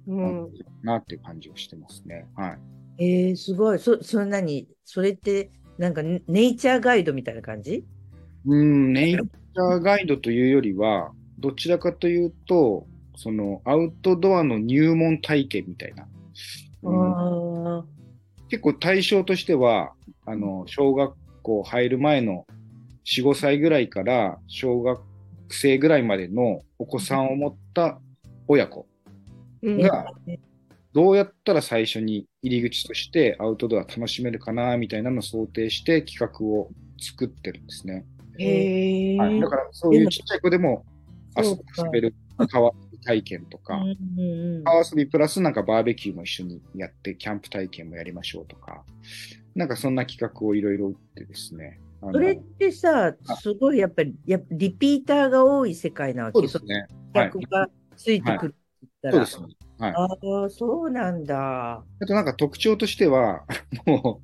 うん。なっていう感じをしてますね。はい。えー、すごい。そ、それ何それって、なんかネネイチャーガイドみたいな感じ？うん、ネイチャーガイドというよりは、どちらかというと、そのアウトドアの入門体験みたいな。うんあ結構対象としては、あの、小学校入る前の4、5歳ぐらいから小学生ぐらいまでのお子さんを持った親子うんが、どうやったら最初に入り口としてアウトドア楽しめるかな、みたいなのを想定して企画を作ってるんですね。へえ。はい。だからそういうちっちゃい子でも遊べる川遊び体験とか、うんうん川遊びプラスなんかバーベキューも一緒にやって、キャンプ体験もやりましょうとか、なんかそんな企画をいろいろ打ってですね。それってさ、すごいやっぱり、やっぱリピーターが多い世界なわけですね。がついてくるって言ったら。そうですね。はい。ああ、そうなんだ。あとなんか特徴としては、も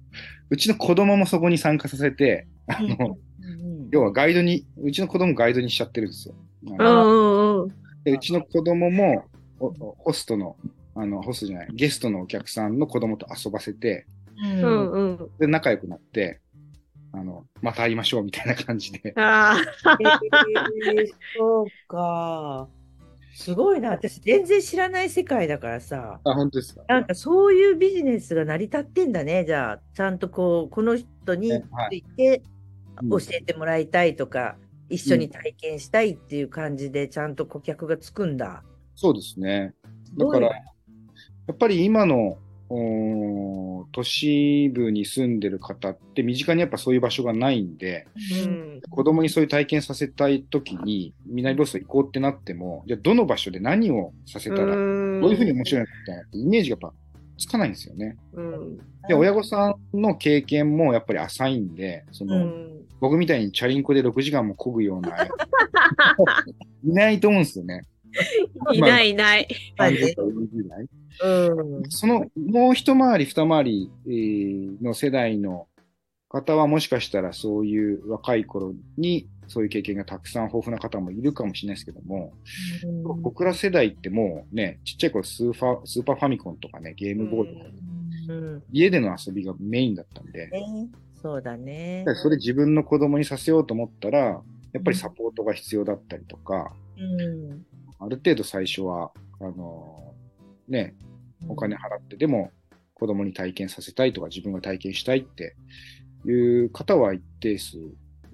う、うちの子供もそこに参加させて、あの、うん要はガイドに、うちの子供ガイドにしちゃってるんですよ。あうのんうんうん。でうちの子供も、ホストの、あの、ホストじゃない、ゲストのお客さんの子供と遊ばせて、うんうんうん。で、仲良くなって、あの、また会いましょうみたいな感じで。ああ。えーそうか。すごいな。私、全然知らない世界だからさ。あ、本当ですか？なんかそういうビジネスが成り立ってんだね。じゃあ、ちゃんとこう、この人についてうん教えてもらいたいとか、一緒に体験したいっていう感じで、ちゃんと顧客がつくんだ。そうですね。だから、やっぱり今の、都市部に住んでる方って身近にやっぱそういう場所がないんで、うん。子供にそういう体験させたいときに、南ロスト行こうってなっても、じゃあどの場所で何をさせたら、どういうふうに面白いのかみたいなイメージがやっぱつかないんですよね。うん。で、親御さんの経験もやっぱり浅いんで、その、うん。僕みたいにチャリンコで6時間も漕ぐような、いないと思うんですよね。いないいない。まあね30代40代うん。その、もう一回り、二回り、えーの世代の方はもしかしたらそういう若い頃にそういう経験がたくさん豊富な方もいるかもしれないですけども、僕ら世代ってもうね、ちっちゃい頃スーファスーパーファミコンとかね、ゲームボーイとか、うん。家での遊びがメインだったんで、ねそうだね。それ自分の子供にさせようと思ったら、やっぱりサポートが必要だったりとか、うん。ある程度最初は、あのね、お金払ってでも子供に体験させたいとか自分が体験したいっていう方は一定数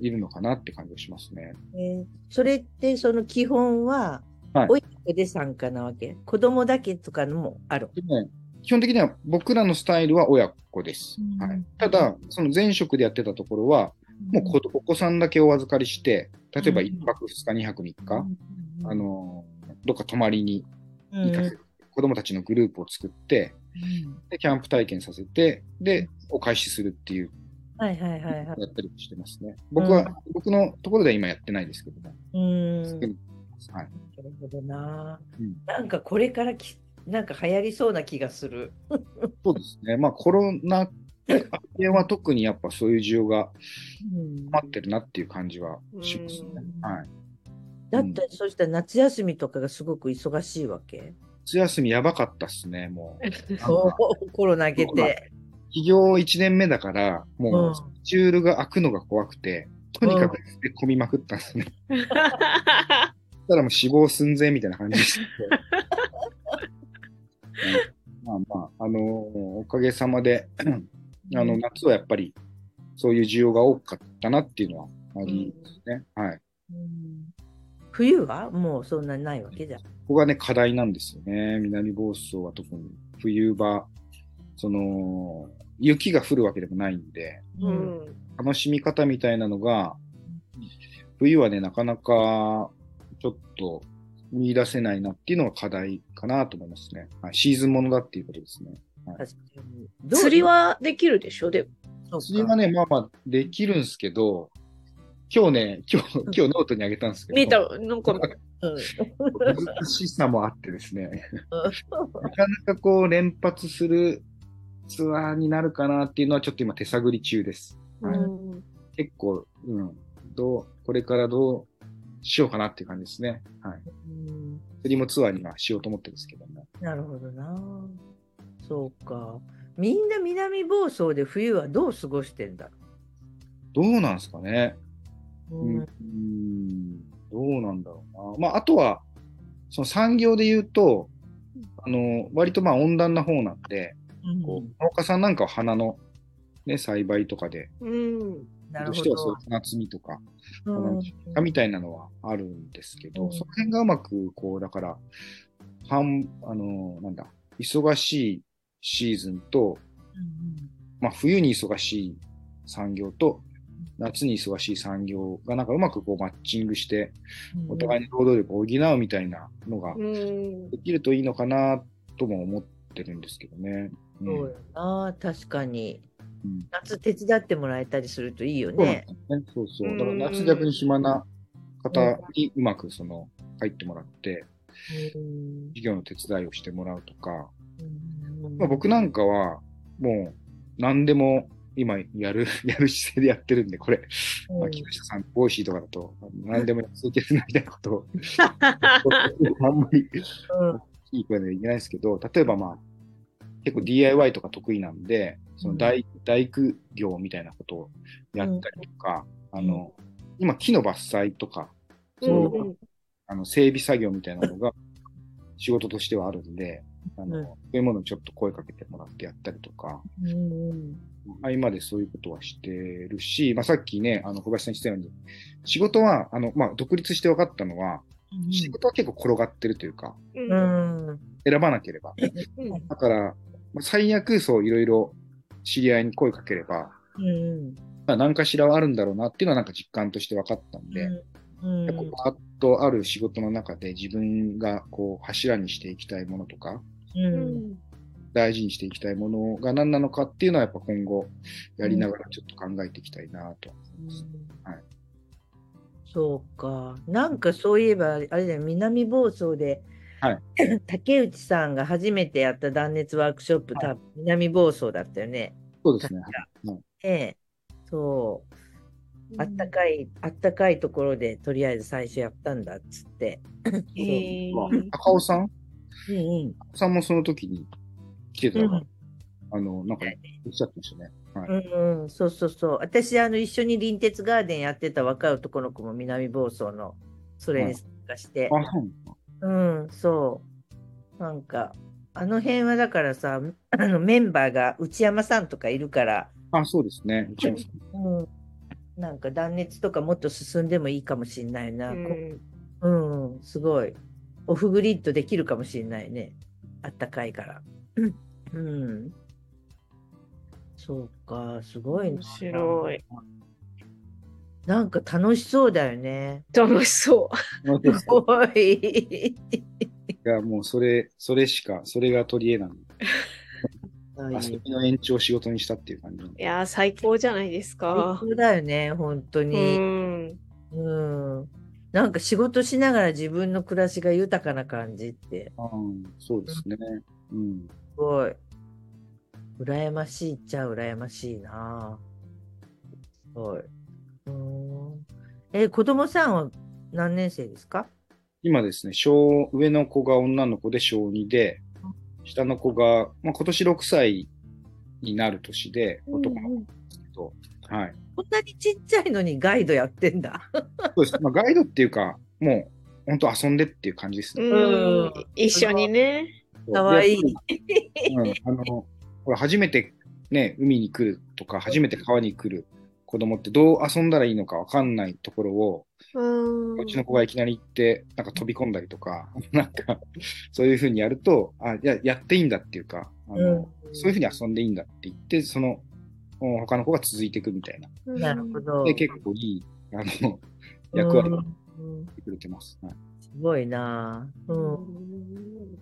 いるのかなって感じがしますね。えーそれってその基本ははい。親子で参加なわけ、子供だけとかのもある？でね基本的には僕らのスタイルは親子です。うん。はい、ただ、その前職でやってたところは、もうこお子さんだけお預かりして、例えばうん。1泊2日、2泊3日、うん。あの、どっか泊まりにうん行かせる、子供たちのグループを作って、で、キャンプ体験させて、で、お返しするっていう、はいはいはいはい。やったりしてますね。僕は、僕のところでは今やってないですけども。うん。はい。なるほどな。うんなんかこれからきなんか流行りそうな気がする。そうですね。まあ、コロナ明けは特にやっぱそういう需要がうん待ってるなっていう感じはしますね。うんはい。だって、そうしたら夏休みとかがすごく忙しいわけ？夏休みやばかったっすね、もう。コロナ明けて。起業1年目だから、もうスケジュールが開くのが怖くて、とにかく捨て込みまくったんですね。そしたらもう死亡寸前みたいな感じでしたね。う んまあまあ、あのーおかげさまで、あの、夏はやっぱり、そういう需要が多かったなっていうのはありますね。はい。うん冬は？もうそんなにないわけじゃん。ここがね、課題なんですよね。南房総は特に冬場、その、雪が降るわけでもないんで、ううんん。楽しみ方みたいなのが、冬はね、なかなかちょっと見出せないなっていうのが課題かなと思いますね。はい、シーズンものだっていうことですね。確かにどう釣りはできるでしょ？で釣りはね、まあまあできるんですけど、今日ね、今日、今日ノートにあげたんですけど、見た、なんか、うん難しさもあってですね、なかなかこう連発するツアーになるかなっていうのはちょっと今手探り中です。うはいん。結構、うん、どう、これからどうしようかなっていう感じですね。はい。うん釣りもツアーにはしようと思ってるんですけどね。なるほどな。そうか。みんな南房総で冬はどう過ごしてんだどうなんですかね。ううん、うん。どうなんだろうな。まあ、あとは、その産業で言うと、あの、割とまあ温暖な方なんで、こう農家さんなんかは花の、ね、栽培とかで、うん。なるほどうしてはそうど。花摘みとか、うん。花みたいなのはあるんですけど、うん。その辺がうまく、こう、だから、半、あの、なんだ、忙しいシーズンと、まあ、冬に忙しい産業と、夏に忙しい産業がなんかうまくこうマッチングして、お互いに労働力を補うみたいなのがうん。できるといいのかなとも思ってるんですけどね。うんそうよな、確かに。うん夏手伝ってもらえたりするといいよそうね。そうそう。だからうん夏逆に暇な方にうまくその入ってもらって、うん授業の手伝いをしてもらうとか、うんまあ、僕なんかはもう何でも今やる、やる姿勢でやってるんで、これ、まあ、木下さん、 Voicy とかだと何でも続けるみたいなことを、あんまりうん。いい声で言えないですけど、例えばまあ、結構 DIY とか得意なんで、その大、大工業みたいなことをやったりとか、あの、今木の伐採とか、そううん。あの、整備作業みたいなのが仕事としてはあるんで、あの、うん。そういうものをちょっと声かけてもらってやったりとか、うん合間でそういうことはしてるし、まあ、さっきね、あの、小林さん言ってたように、仕事は、あの、まあ、独立して分かったのは、仕事は結構転がってるというか、う。うんん選ばなければ。うん。だから、まあ最悪、そう、いろいろ知り合いに声かければ、うんまあ、何かしらはあるんだろうなっていうのはなんか実感として分かったんで、うん結構パッとある仕事の中で自分がこう柱にしていきたいものとか、うんうん。大事にしていきたいものが何なのかっていうのはやっぱ今後やりながらちょっと考えていきたいなと思います。はいそうか。なんかそういえば、あれだよ、南房総で、はい竹内さんが初めてやった断熱ワークショップ、はい多分南房総だったよね。そうですね。ええ、そう。あったかい、あったかいところで、とりあえず最初やったんだっつって。赤尾さん？うんうん。赤尾さんもその時に来てたら、うんあの、なんかおっしゃってましたね。はい。うんうん、そうそうそう。私、あの、一緒に隣鉄ガーデンやってた若い男の子も南房総の、それに参加して。あ、そうなんそう。なんか、あの辺はだからさ、あ のメンバーが内山さんとかいるから、あ、そうですね。内山さんうん、なんか断熱とかもっと進んでもいいかもしれないな。うんうん、すごい。オフグリッドできるかもしれないね。あったかいから。うん。そうか、すごいな。面白い。なんか楽しそうだよね。楽しそすごい。いや、もうそれ、それしか、それが取り柄なんで、遊びの延長を仕事にしたっていう感じ。いで。やー、最高じゃないですか。そうだよね、本当うに。ん。うん。なんか仕事しながら自分の暮らしが豊かな感じって、うん、そうですね。うん。すごい。羨ましいっちゃ羨ましいな。すごい。うん。え、子供さんは何年生ですか？今ですね、小、上の子が女の子で小2で、下の子が、まあ、今年6歳になる年で、男の子なんですけど、はい。こんなにちっちゃいのにガイドやってんだ。そうです。まあ、ガイドっていうか、もう、本当遊んでっていう感じですね。うん。一緒にね。かわいい。でうん、あの、ほら、初めてね、海に来るとか、初めて川に来る子供ってどう遊んだらいいのかわかんないところを、うんうちの子がいきなり行って、なんか飛び込んだりとか、なんか、そういうふうにやると、あ、や、やっていいんだっていうか、あの、そういうふうに遊んでいいんだって言って、その、うん他の子が続いていくみたいな。なるほ。ど。で、結構いい、あの、役割をやっうんてくれてます。はいすごいな。う。うんん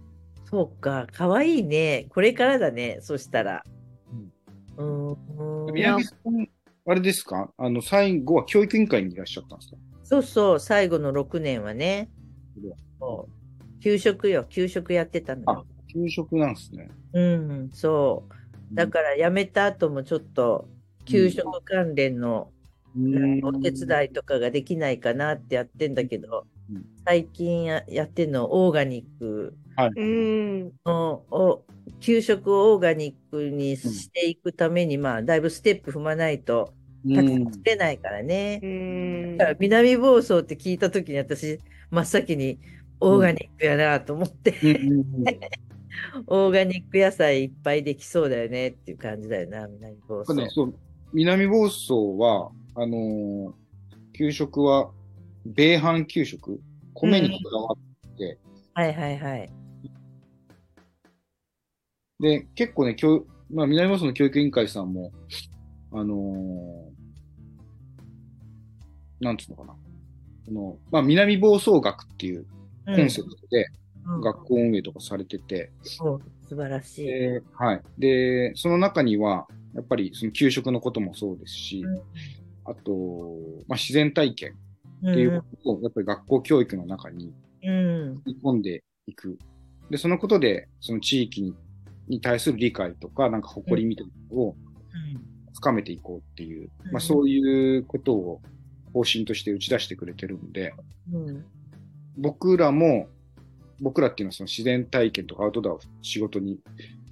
そうか。かわいいね。これからだね。そしたら。うん。うん宮城さん、あれですか？あの、最後は教育委員会にいらっしゃったんですか？そうそう。最後の6年はね。そう給食よ。給食やってたのあよ。、給食なんですね。うん。そう。だから辞めた後もちょっと給食関連のうんお手伝いとかができないかなってやってんだけどうん、最近ややってんのオーガニックうん。のお給食をオーガニックにしていくために、まあだいぶステップ踏まないとたくさん作れないからね。うんだから南房総って聞いた時に私真っ先にオーガニックやなと思って、うんうんうん オーガニック野菜いっぱいできそうだよねっていう感じだよな南房総。ね、そう南房総は、あのー給食は、米飯給食、米にこだわって、はいはいはい。で、結構ね、教まあ、南房総の教育委員会さんも、あのーなんつうのかな。この、まあ、南房総学っていうコンセプトでうん学校運営とかされてて、そう素晴らしい。で、はい。で、その中には、やっぱりその給食のこともそうですし、あと、まあ、自然体験うんっていうことを、やっぱり学校教育の中にうん。組み込んでいく。で、そのことで、その地域にに対する理解とか、なんか誇りみたいなのを深めていこうっていう、うんまあそういうことを方針として打ち出してくれてるんで、うん。僕らも、僕らっていうのはその自然体験とかアウトドアを仕事に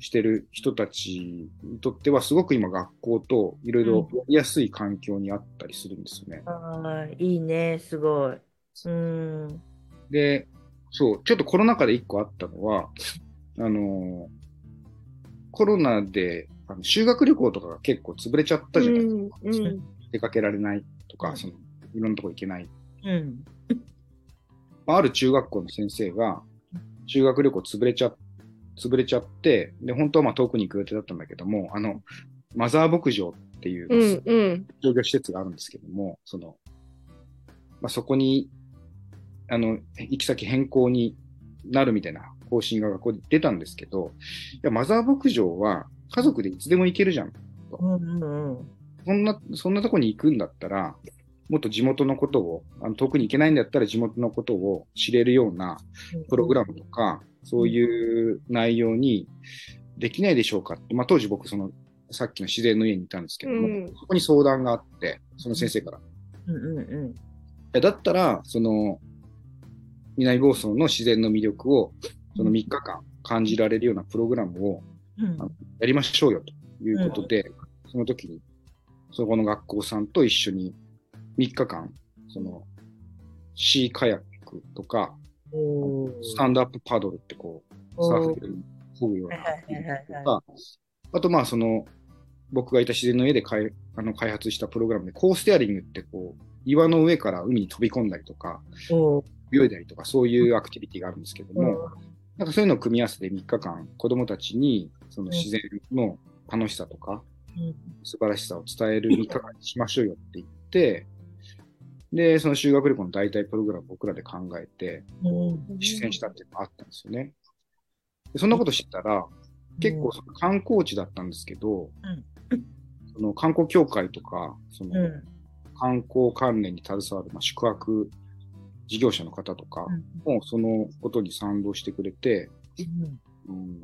してる人たちにとっては、すごく今学校といろいろやりやすい環境にあったりするんですよね。ああ、いいね、すごい。うん。で、そう、ちょっとコロナ禍で一個あったのは、あのコロナであの修学旅行とかが結構潰れちゃったじゃないですか。うん。出かけられないとか、うんその、いろんなとこ行けない。うん。ある中学校の先生が、修学旅行潰れちゃ、潰れちゃって、で、本当はまあ遠くに行く予定だったんだけども、あの、マザー牧場っていう、うん。うん。商業施設があるんですけども、その、まあ、そこに、あの、行き先変更になるみたいな方針が学校で出たんですけど、いや、マザー牧場は家族でいつでも行けるじゃん。うん。うん。そんな、そんなとこに行くんだったら、もっと地元のことを、あの遠くに行けないんだったら地元のことを知れるようなプログラムとか、そういう内容にできないでしょうかって、まあ当時僕その、さっきの自然の家にいたんですけども、うんそこに相談があって、その先生から。うん。うん。うん。いやだったら、その、南房総の自然の魅力を、その3日間感じられるようなプログラムをうん。やりましょうよということで、その時に、そこの学校さんと一緒に3日間、その、シーカヤックとか、スタンドアップパドルってこう、サーフで漕ぐようなあとまあその、僕がいた自然の家で開あの開発したプログラムで、コーステアリングってこう、岩の上から海に飛び込んだりとか、泳いだりとか、そういうアクティビティがあるんですけども、なんかそういうのを組み合わせて3日間、子供たちにその自然の楽しさとか、うん。素晴らしさを伝える3日間にしましょうよって言って、で、その修学旅行の代替プログラムを僕らで考えて、うん。実践したっていうのがあったんですよね。でそんなことしてたら、結構その観光地だったんですけど、うん。その観光協会とか、そのうん。観光関連に携わる、まあ、宿泊事業者の方とかもそのことに賛同してくれて、うんうん、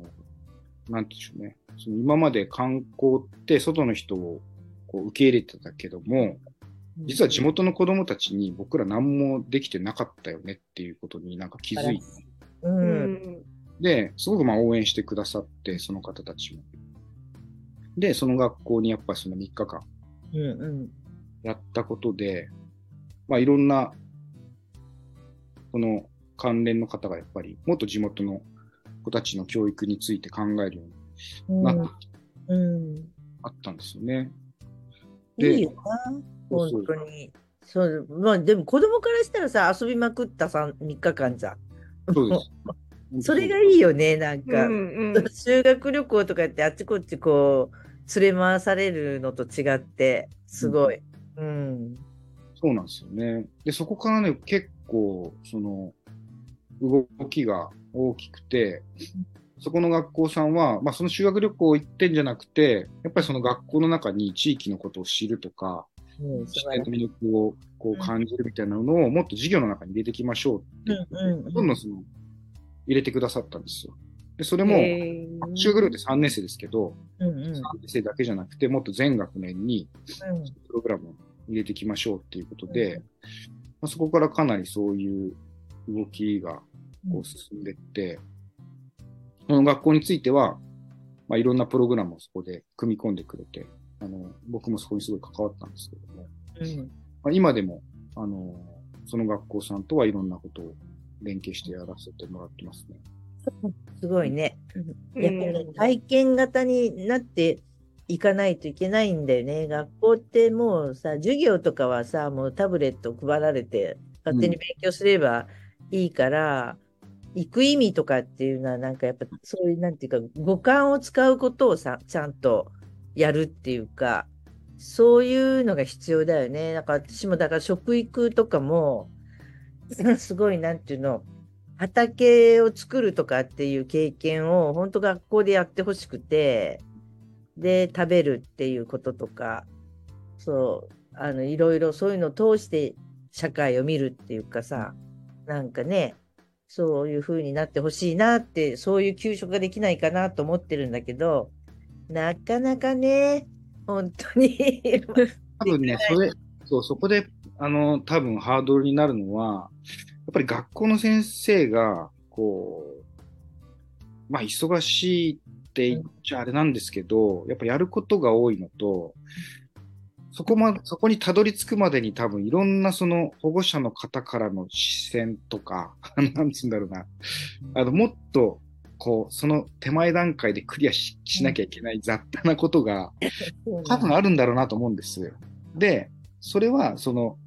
なんていうんでしょうね。その今まで観光って外の人をこう受け入れてたけども、実は地元の子供たちに僕ら何もできてなかったよねっていうことになんか気づいて、う。うんん。で、すごくまあ応援してくださって、その方たちも。で、その学校にやっぱりその3日間やったことで、まあいろんな、この関連の方がやっぱりもっと地元の子たちの教育について考えるようにうんなってうんあったんですよね。でいいよな、本当に。そうまあ、でも子供からしたらさ、遊びまくった 3, 3日間じゃん。そうです。それがいいよね、なんか。うんうん修学旅行とかってあっちこっちこう連れ回されるのと違ってすごい。うん。そうなんですよね。で、そこからね、結構、その、動きが大きくて、そこの学校さんは、まあ、その修学旅行行ってんじゃなくて、やっぱりその学校の中に地域のことを知るとか、うん、素自晴らしい然の魅力をこう感じるみたいなのをもっと授業の中に入れていきましょうっていうどんどんその入れてくださったんですよ。で、それも、修学旅行って3年生ですけど、うんうん。3年生だけじゃなくて、もっと全学年にうん。プログラムを入れていきましょうっていうことで、うんまあ、そこからかなりそういう動きがうんこう進んでいって、この学校については、まあ、いろんなプログラムをそこで組み込んでくれて、あの僕もそこにすごい関わったんですけども、うんまあ、今でもあのその学校さんとはいろんなことを連携してやらせてもらってますね。すごいね。うんやっぱりね体験型になっていかないといけないんだよね。学校ってもうさ、授業とかはさ、もうタブレット配られて、勝手に勉強すればいいから、行く意味とかっていうのは、なんかやっぱそういう、なんていうか、五感を使うことをさ、ちゃんとやるっていうか、そういうのが必要だよね。だから私も、だから食育とかも、すごい、なんていうの、畑を作るとかっていう経験を本当学校でやってほしくて、で、食べるっていうこととか、そう、あの、いろいろそういうのを通して社会を見るっていうかさ、なんかね、そういう風になってほしいなって、そういう給食ができないかなと思ってるんだけど、なかなかね、本当に 多分ね、それ、そう、そこで、あの、多分ハードルになるのは、やっぱり学校の先生が、こう、まあ、忙しいって言っちゃあれなんですけど、やっぱやることが多いのと、そこま、そこにたどり着くまでに多分いろんなその保護者の方からの視線とか、なんつうんだろうな、あの、もっと、こう、その手前段階でクリアししなきゃいけない雑多なことが、多分あるんだろうなと思うんです。よ。で、それは、その、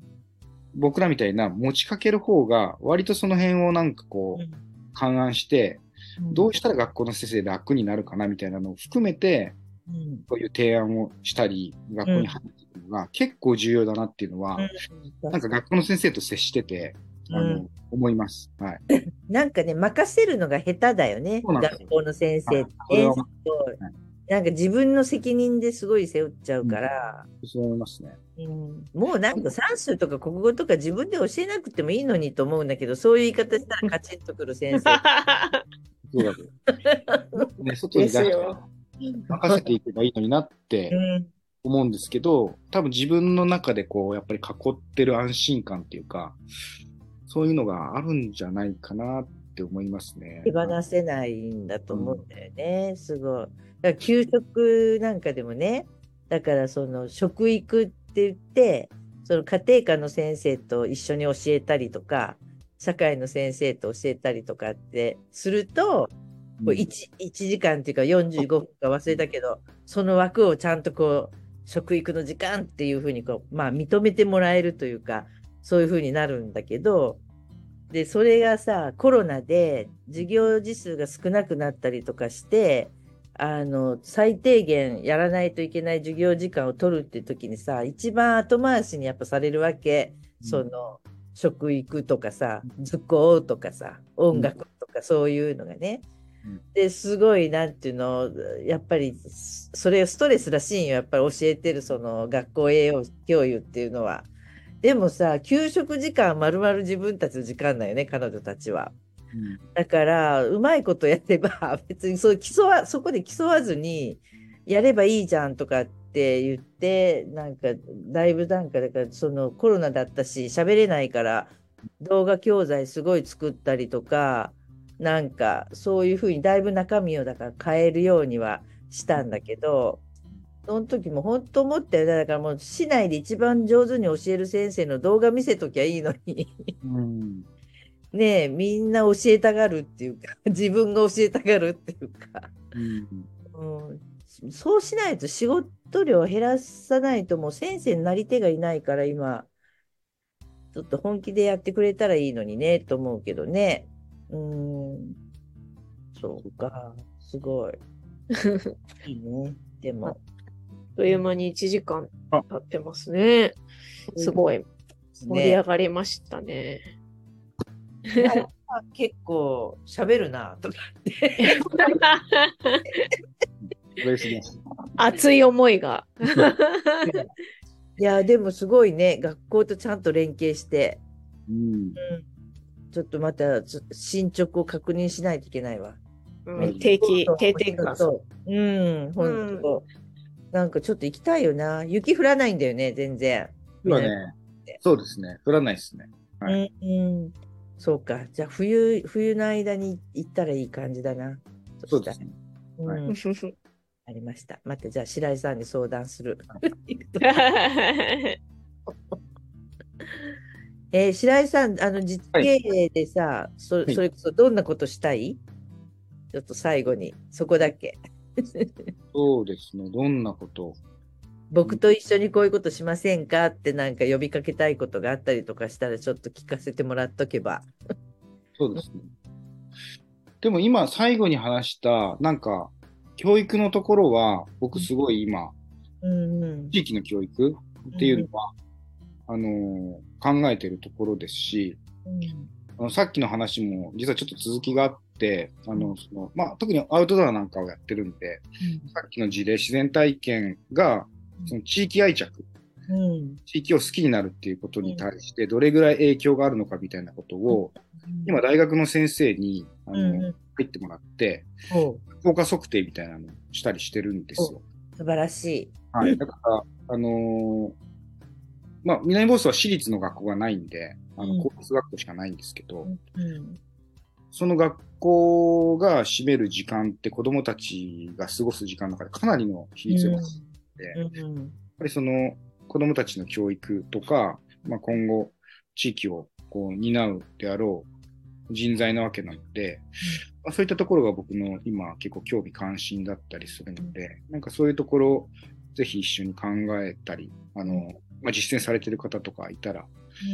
僕らみたいな持ちかける方が、割とその辺をなんかこう、勘案して、どうしたら学校の先生楽になるかなみたいなのを含めて、うん。こういう提案をしたり、学校に入っていくのが結構重要だなっていうのは、なんか学校の先生と接してて、あの、うん思います。はい。なんかね、任せるのが下手だよね、よ。学校の先生ってはい。なんか自分の責任ですごい背負っちゃうから、そう思いますね。うん。もうなんか算数とか国語とか自分で教えなくてもいいのにと思うんだけど、そういう言い方したらカチッとくる先生。そうだけど。ね、外に出して任せていけばいいのになってうん思うんですけど、多分自分の中でこう、やっぱり囲ってる安心感っていうか、そういうのがあるんじゃないかなって思いますね。手放せないんだと思うんだよね、すごい。だから給食なんかでもね、だからその食育って言って、その家庭科の先生と一緒に教えたりとか、社会の先生と教えたりとかってすると、こう 1, 1時間っていうか45分か忘れたけど、その枠をちゃんとこう、食育の時間っていうふうにこう、まあ認めてもらえるというか、そういうふうになるんだけど、で、それがさ、コロナで授業時数が少なくなったりとかして、あの、最低限やらないといけない授業時間を取るっていう時にさ、一番後回しにやっぱされるわけ。うんその、食育とかさ、図工とかさ、音楽とかそういうのがね。うんで、すごい、なんていうの、やっぱり、それストレスらしいんよ。やっぱり教えてる、その、学校栄養教諭っていうのは。でもさ、給食時間まるまる自分たちの時間だよね、彼女たちは。うんだから、うまいことやれば、別にそう競わ、そこで競わずに、やればいいじゃんとかって言って、なんか、だいぶなんか、だから、そのコロナだったし、喋れないから、動画教材すごい作ったりとか、なんか、そういうふうにだいぶ中身をだから変えるようにはしたんだけど、その時も本当思ったよね。だからもう市内で一番上手に教える先生の動画見せときゃいいのに。うんねえ、みんな教えたがるっていうか、自分が教えたがるっていうか、うんうん、そうしないと仕事ト量を減らさないともう先生になり手がいないから今、ちょっと本気でやってくれたらいいのにね、と思うけどね。うーん。そうか、すごい。いいね。でも、あっという間に1時間経ってますね。すごい盛り上がりましたね。あ結構喋るな、とかって。嬉しいです。熱い思いが。いや、でもすごいね、学校とちゃんと連携して、うん。ちょっとまたちょ進捗を確認しないといけないわ。うん定期、定点観う。うん、本当、なんかちょっと行きたいよな。雪降らないんだよね、全然。今ね、そうですね。降らないですね。はうん、うん。そうか。じゃあ冬、冬の間に行ったらいい感じだな。そうですね。ありました。またじゃあ白井さんに相談する。えー白井さん、あの実経営でさ、そはいそれこそどんなことしたい？ちょっと最後に、そこだけ。そうですね。どんなこと？僕と一緒にこういうことしませんか？ってなんか呼びかけたいことがあったりとかしたらちょっと聞かせてもらっとけば。そうですね。でも今、最後に話した、なんか、教育のところは、僕すごい今、うんうん。地域の教育っていうのは、あのー考えてるところですし、あのさっきの話も実はちょっと続きがあって、あの、その、まあ、特にアウトドアなんかをやってるんで、さっきの事例、自然体験が、その地域愛着、うん。地域を好きになるっていうことに対して、どれぐらい影響があるのかみたいなことを、今、大学の先生に、あの、うんうん入ってもらって、効果測定みたいなのをしたりしてるんですよ。素晴らしい。はい。だから、あのーまあ、南房総は私立の学校がないんで、あうんの、公立学校しかないんですけど、うんその学校が占める時間って子供たちが過ごす時間の中でかなりの比率があって、やっうんぱりその子供たちの教育とか、まあ、今後地域をこう担うであろう人材なわけなので、まあ、そういったところが僕の今結構興味関心だったりするので、なんかそういうところをぜひ一緒に考えたり、あの、まあ、実践されてる方とかいたら、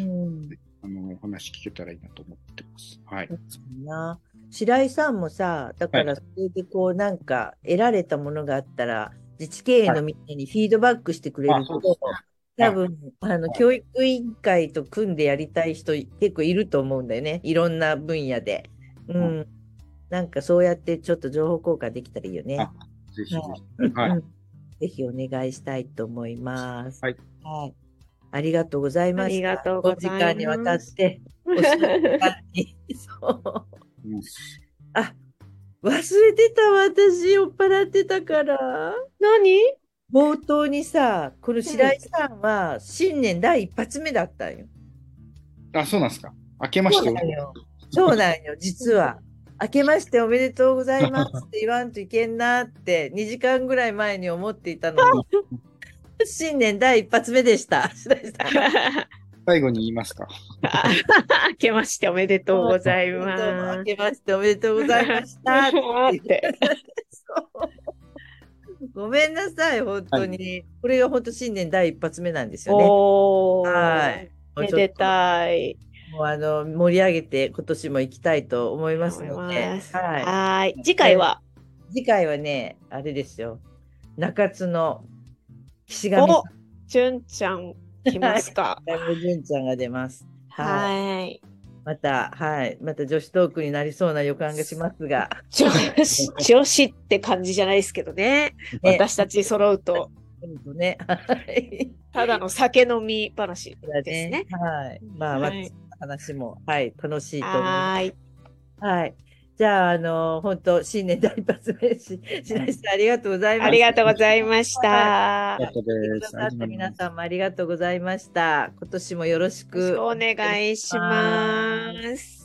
うん。あの、お話聞けたらいいなと思ってます。はい。そうな。白井さんもさ、だからそれでこうなんか得られたものがあったら、自治経営のみんなにフィードバックしてくれると、ね多分、あの、はい教育委員会と組んでやりたい人結構いると思うんだよね。いろんな分野で。うん。なんかそうやってちょっと情報交換できたらいいよね。あぜひぜはひ。はい。うんぜひお願いしたいと思います。はい。はい。ありがとうございました。ありがとうございますお時間にわたって、そう。うんあ、忘れてた私、酔っ払ってたから。何？冒頭にさ、この白井さんは新年第一発目だったんよ。あ、そうなんですか。明けましてそうなんよ。そうなんよ、実は。明けましておめでとうございますって言わんといけんなって2時間ぐらい前に思っていたのに、新年第一発目でした、白井さん。最後に言いますか。明けましておめでとうございどうもま明けましておめでとうございましす。た。って。ごめんなさい、本当に。これが本当新年第一発目なんですよね。はい。めでたい。もうあの盛り上げて今年も行きたいと思いますので、はい。次回は、い、次回はね、あれですよ、中津の岸上おじゅんちゃん来ますか。純ちゃんが出ます。はい。はい。また、はい。また女子トークになりそうな予感がしますが、女子、女子って感じじゃないですけどね。ね私たち揃うと、ね、はい。ただの酒飲み話ですね。はい。まあ、はい話も、はい、楽しいと思います。はーい。はい。じゃあ、あの、本当新年第一発目し、白石さんありがとうございました。ありがとうございました。よありがとうございま皆さんもありがとうございました。今年もよろしくお願いします。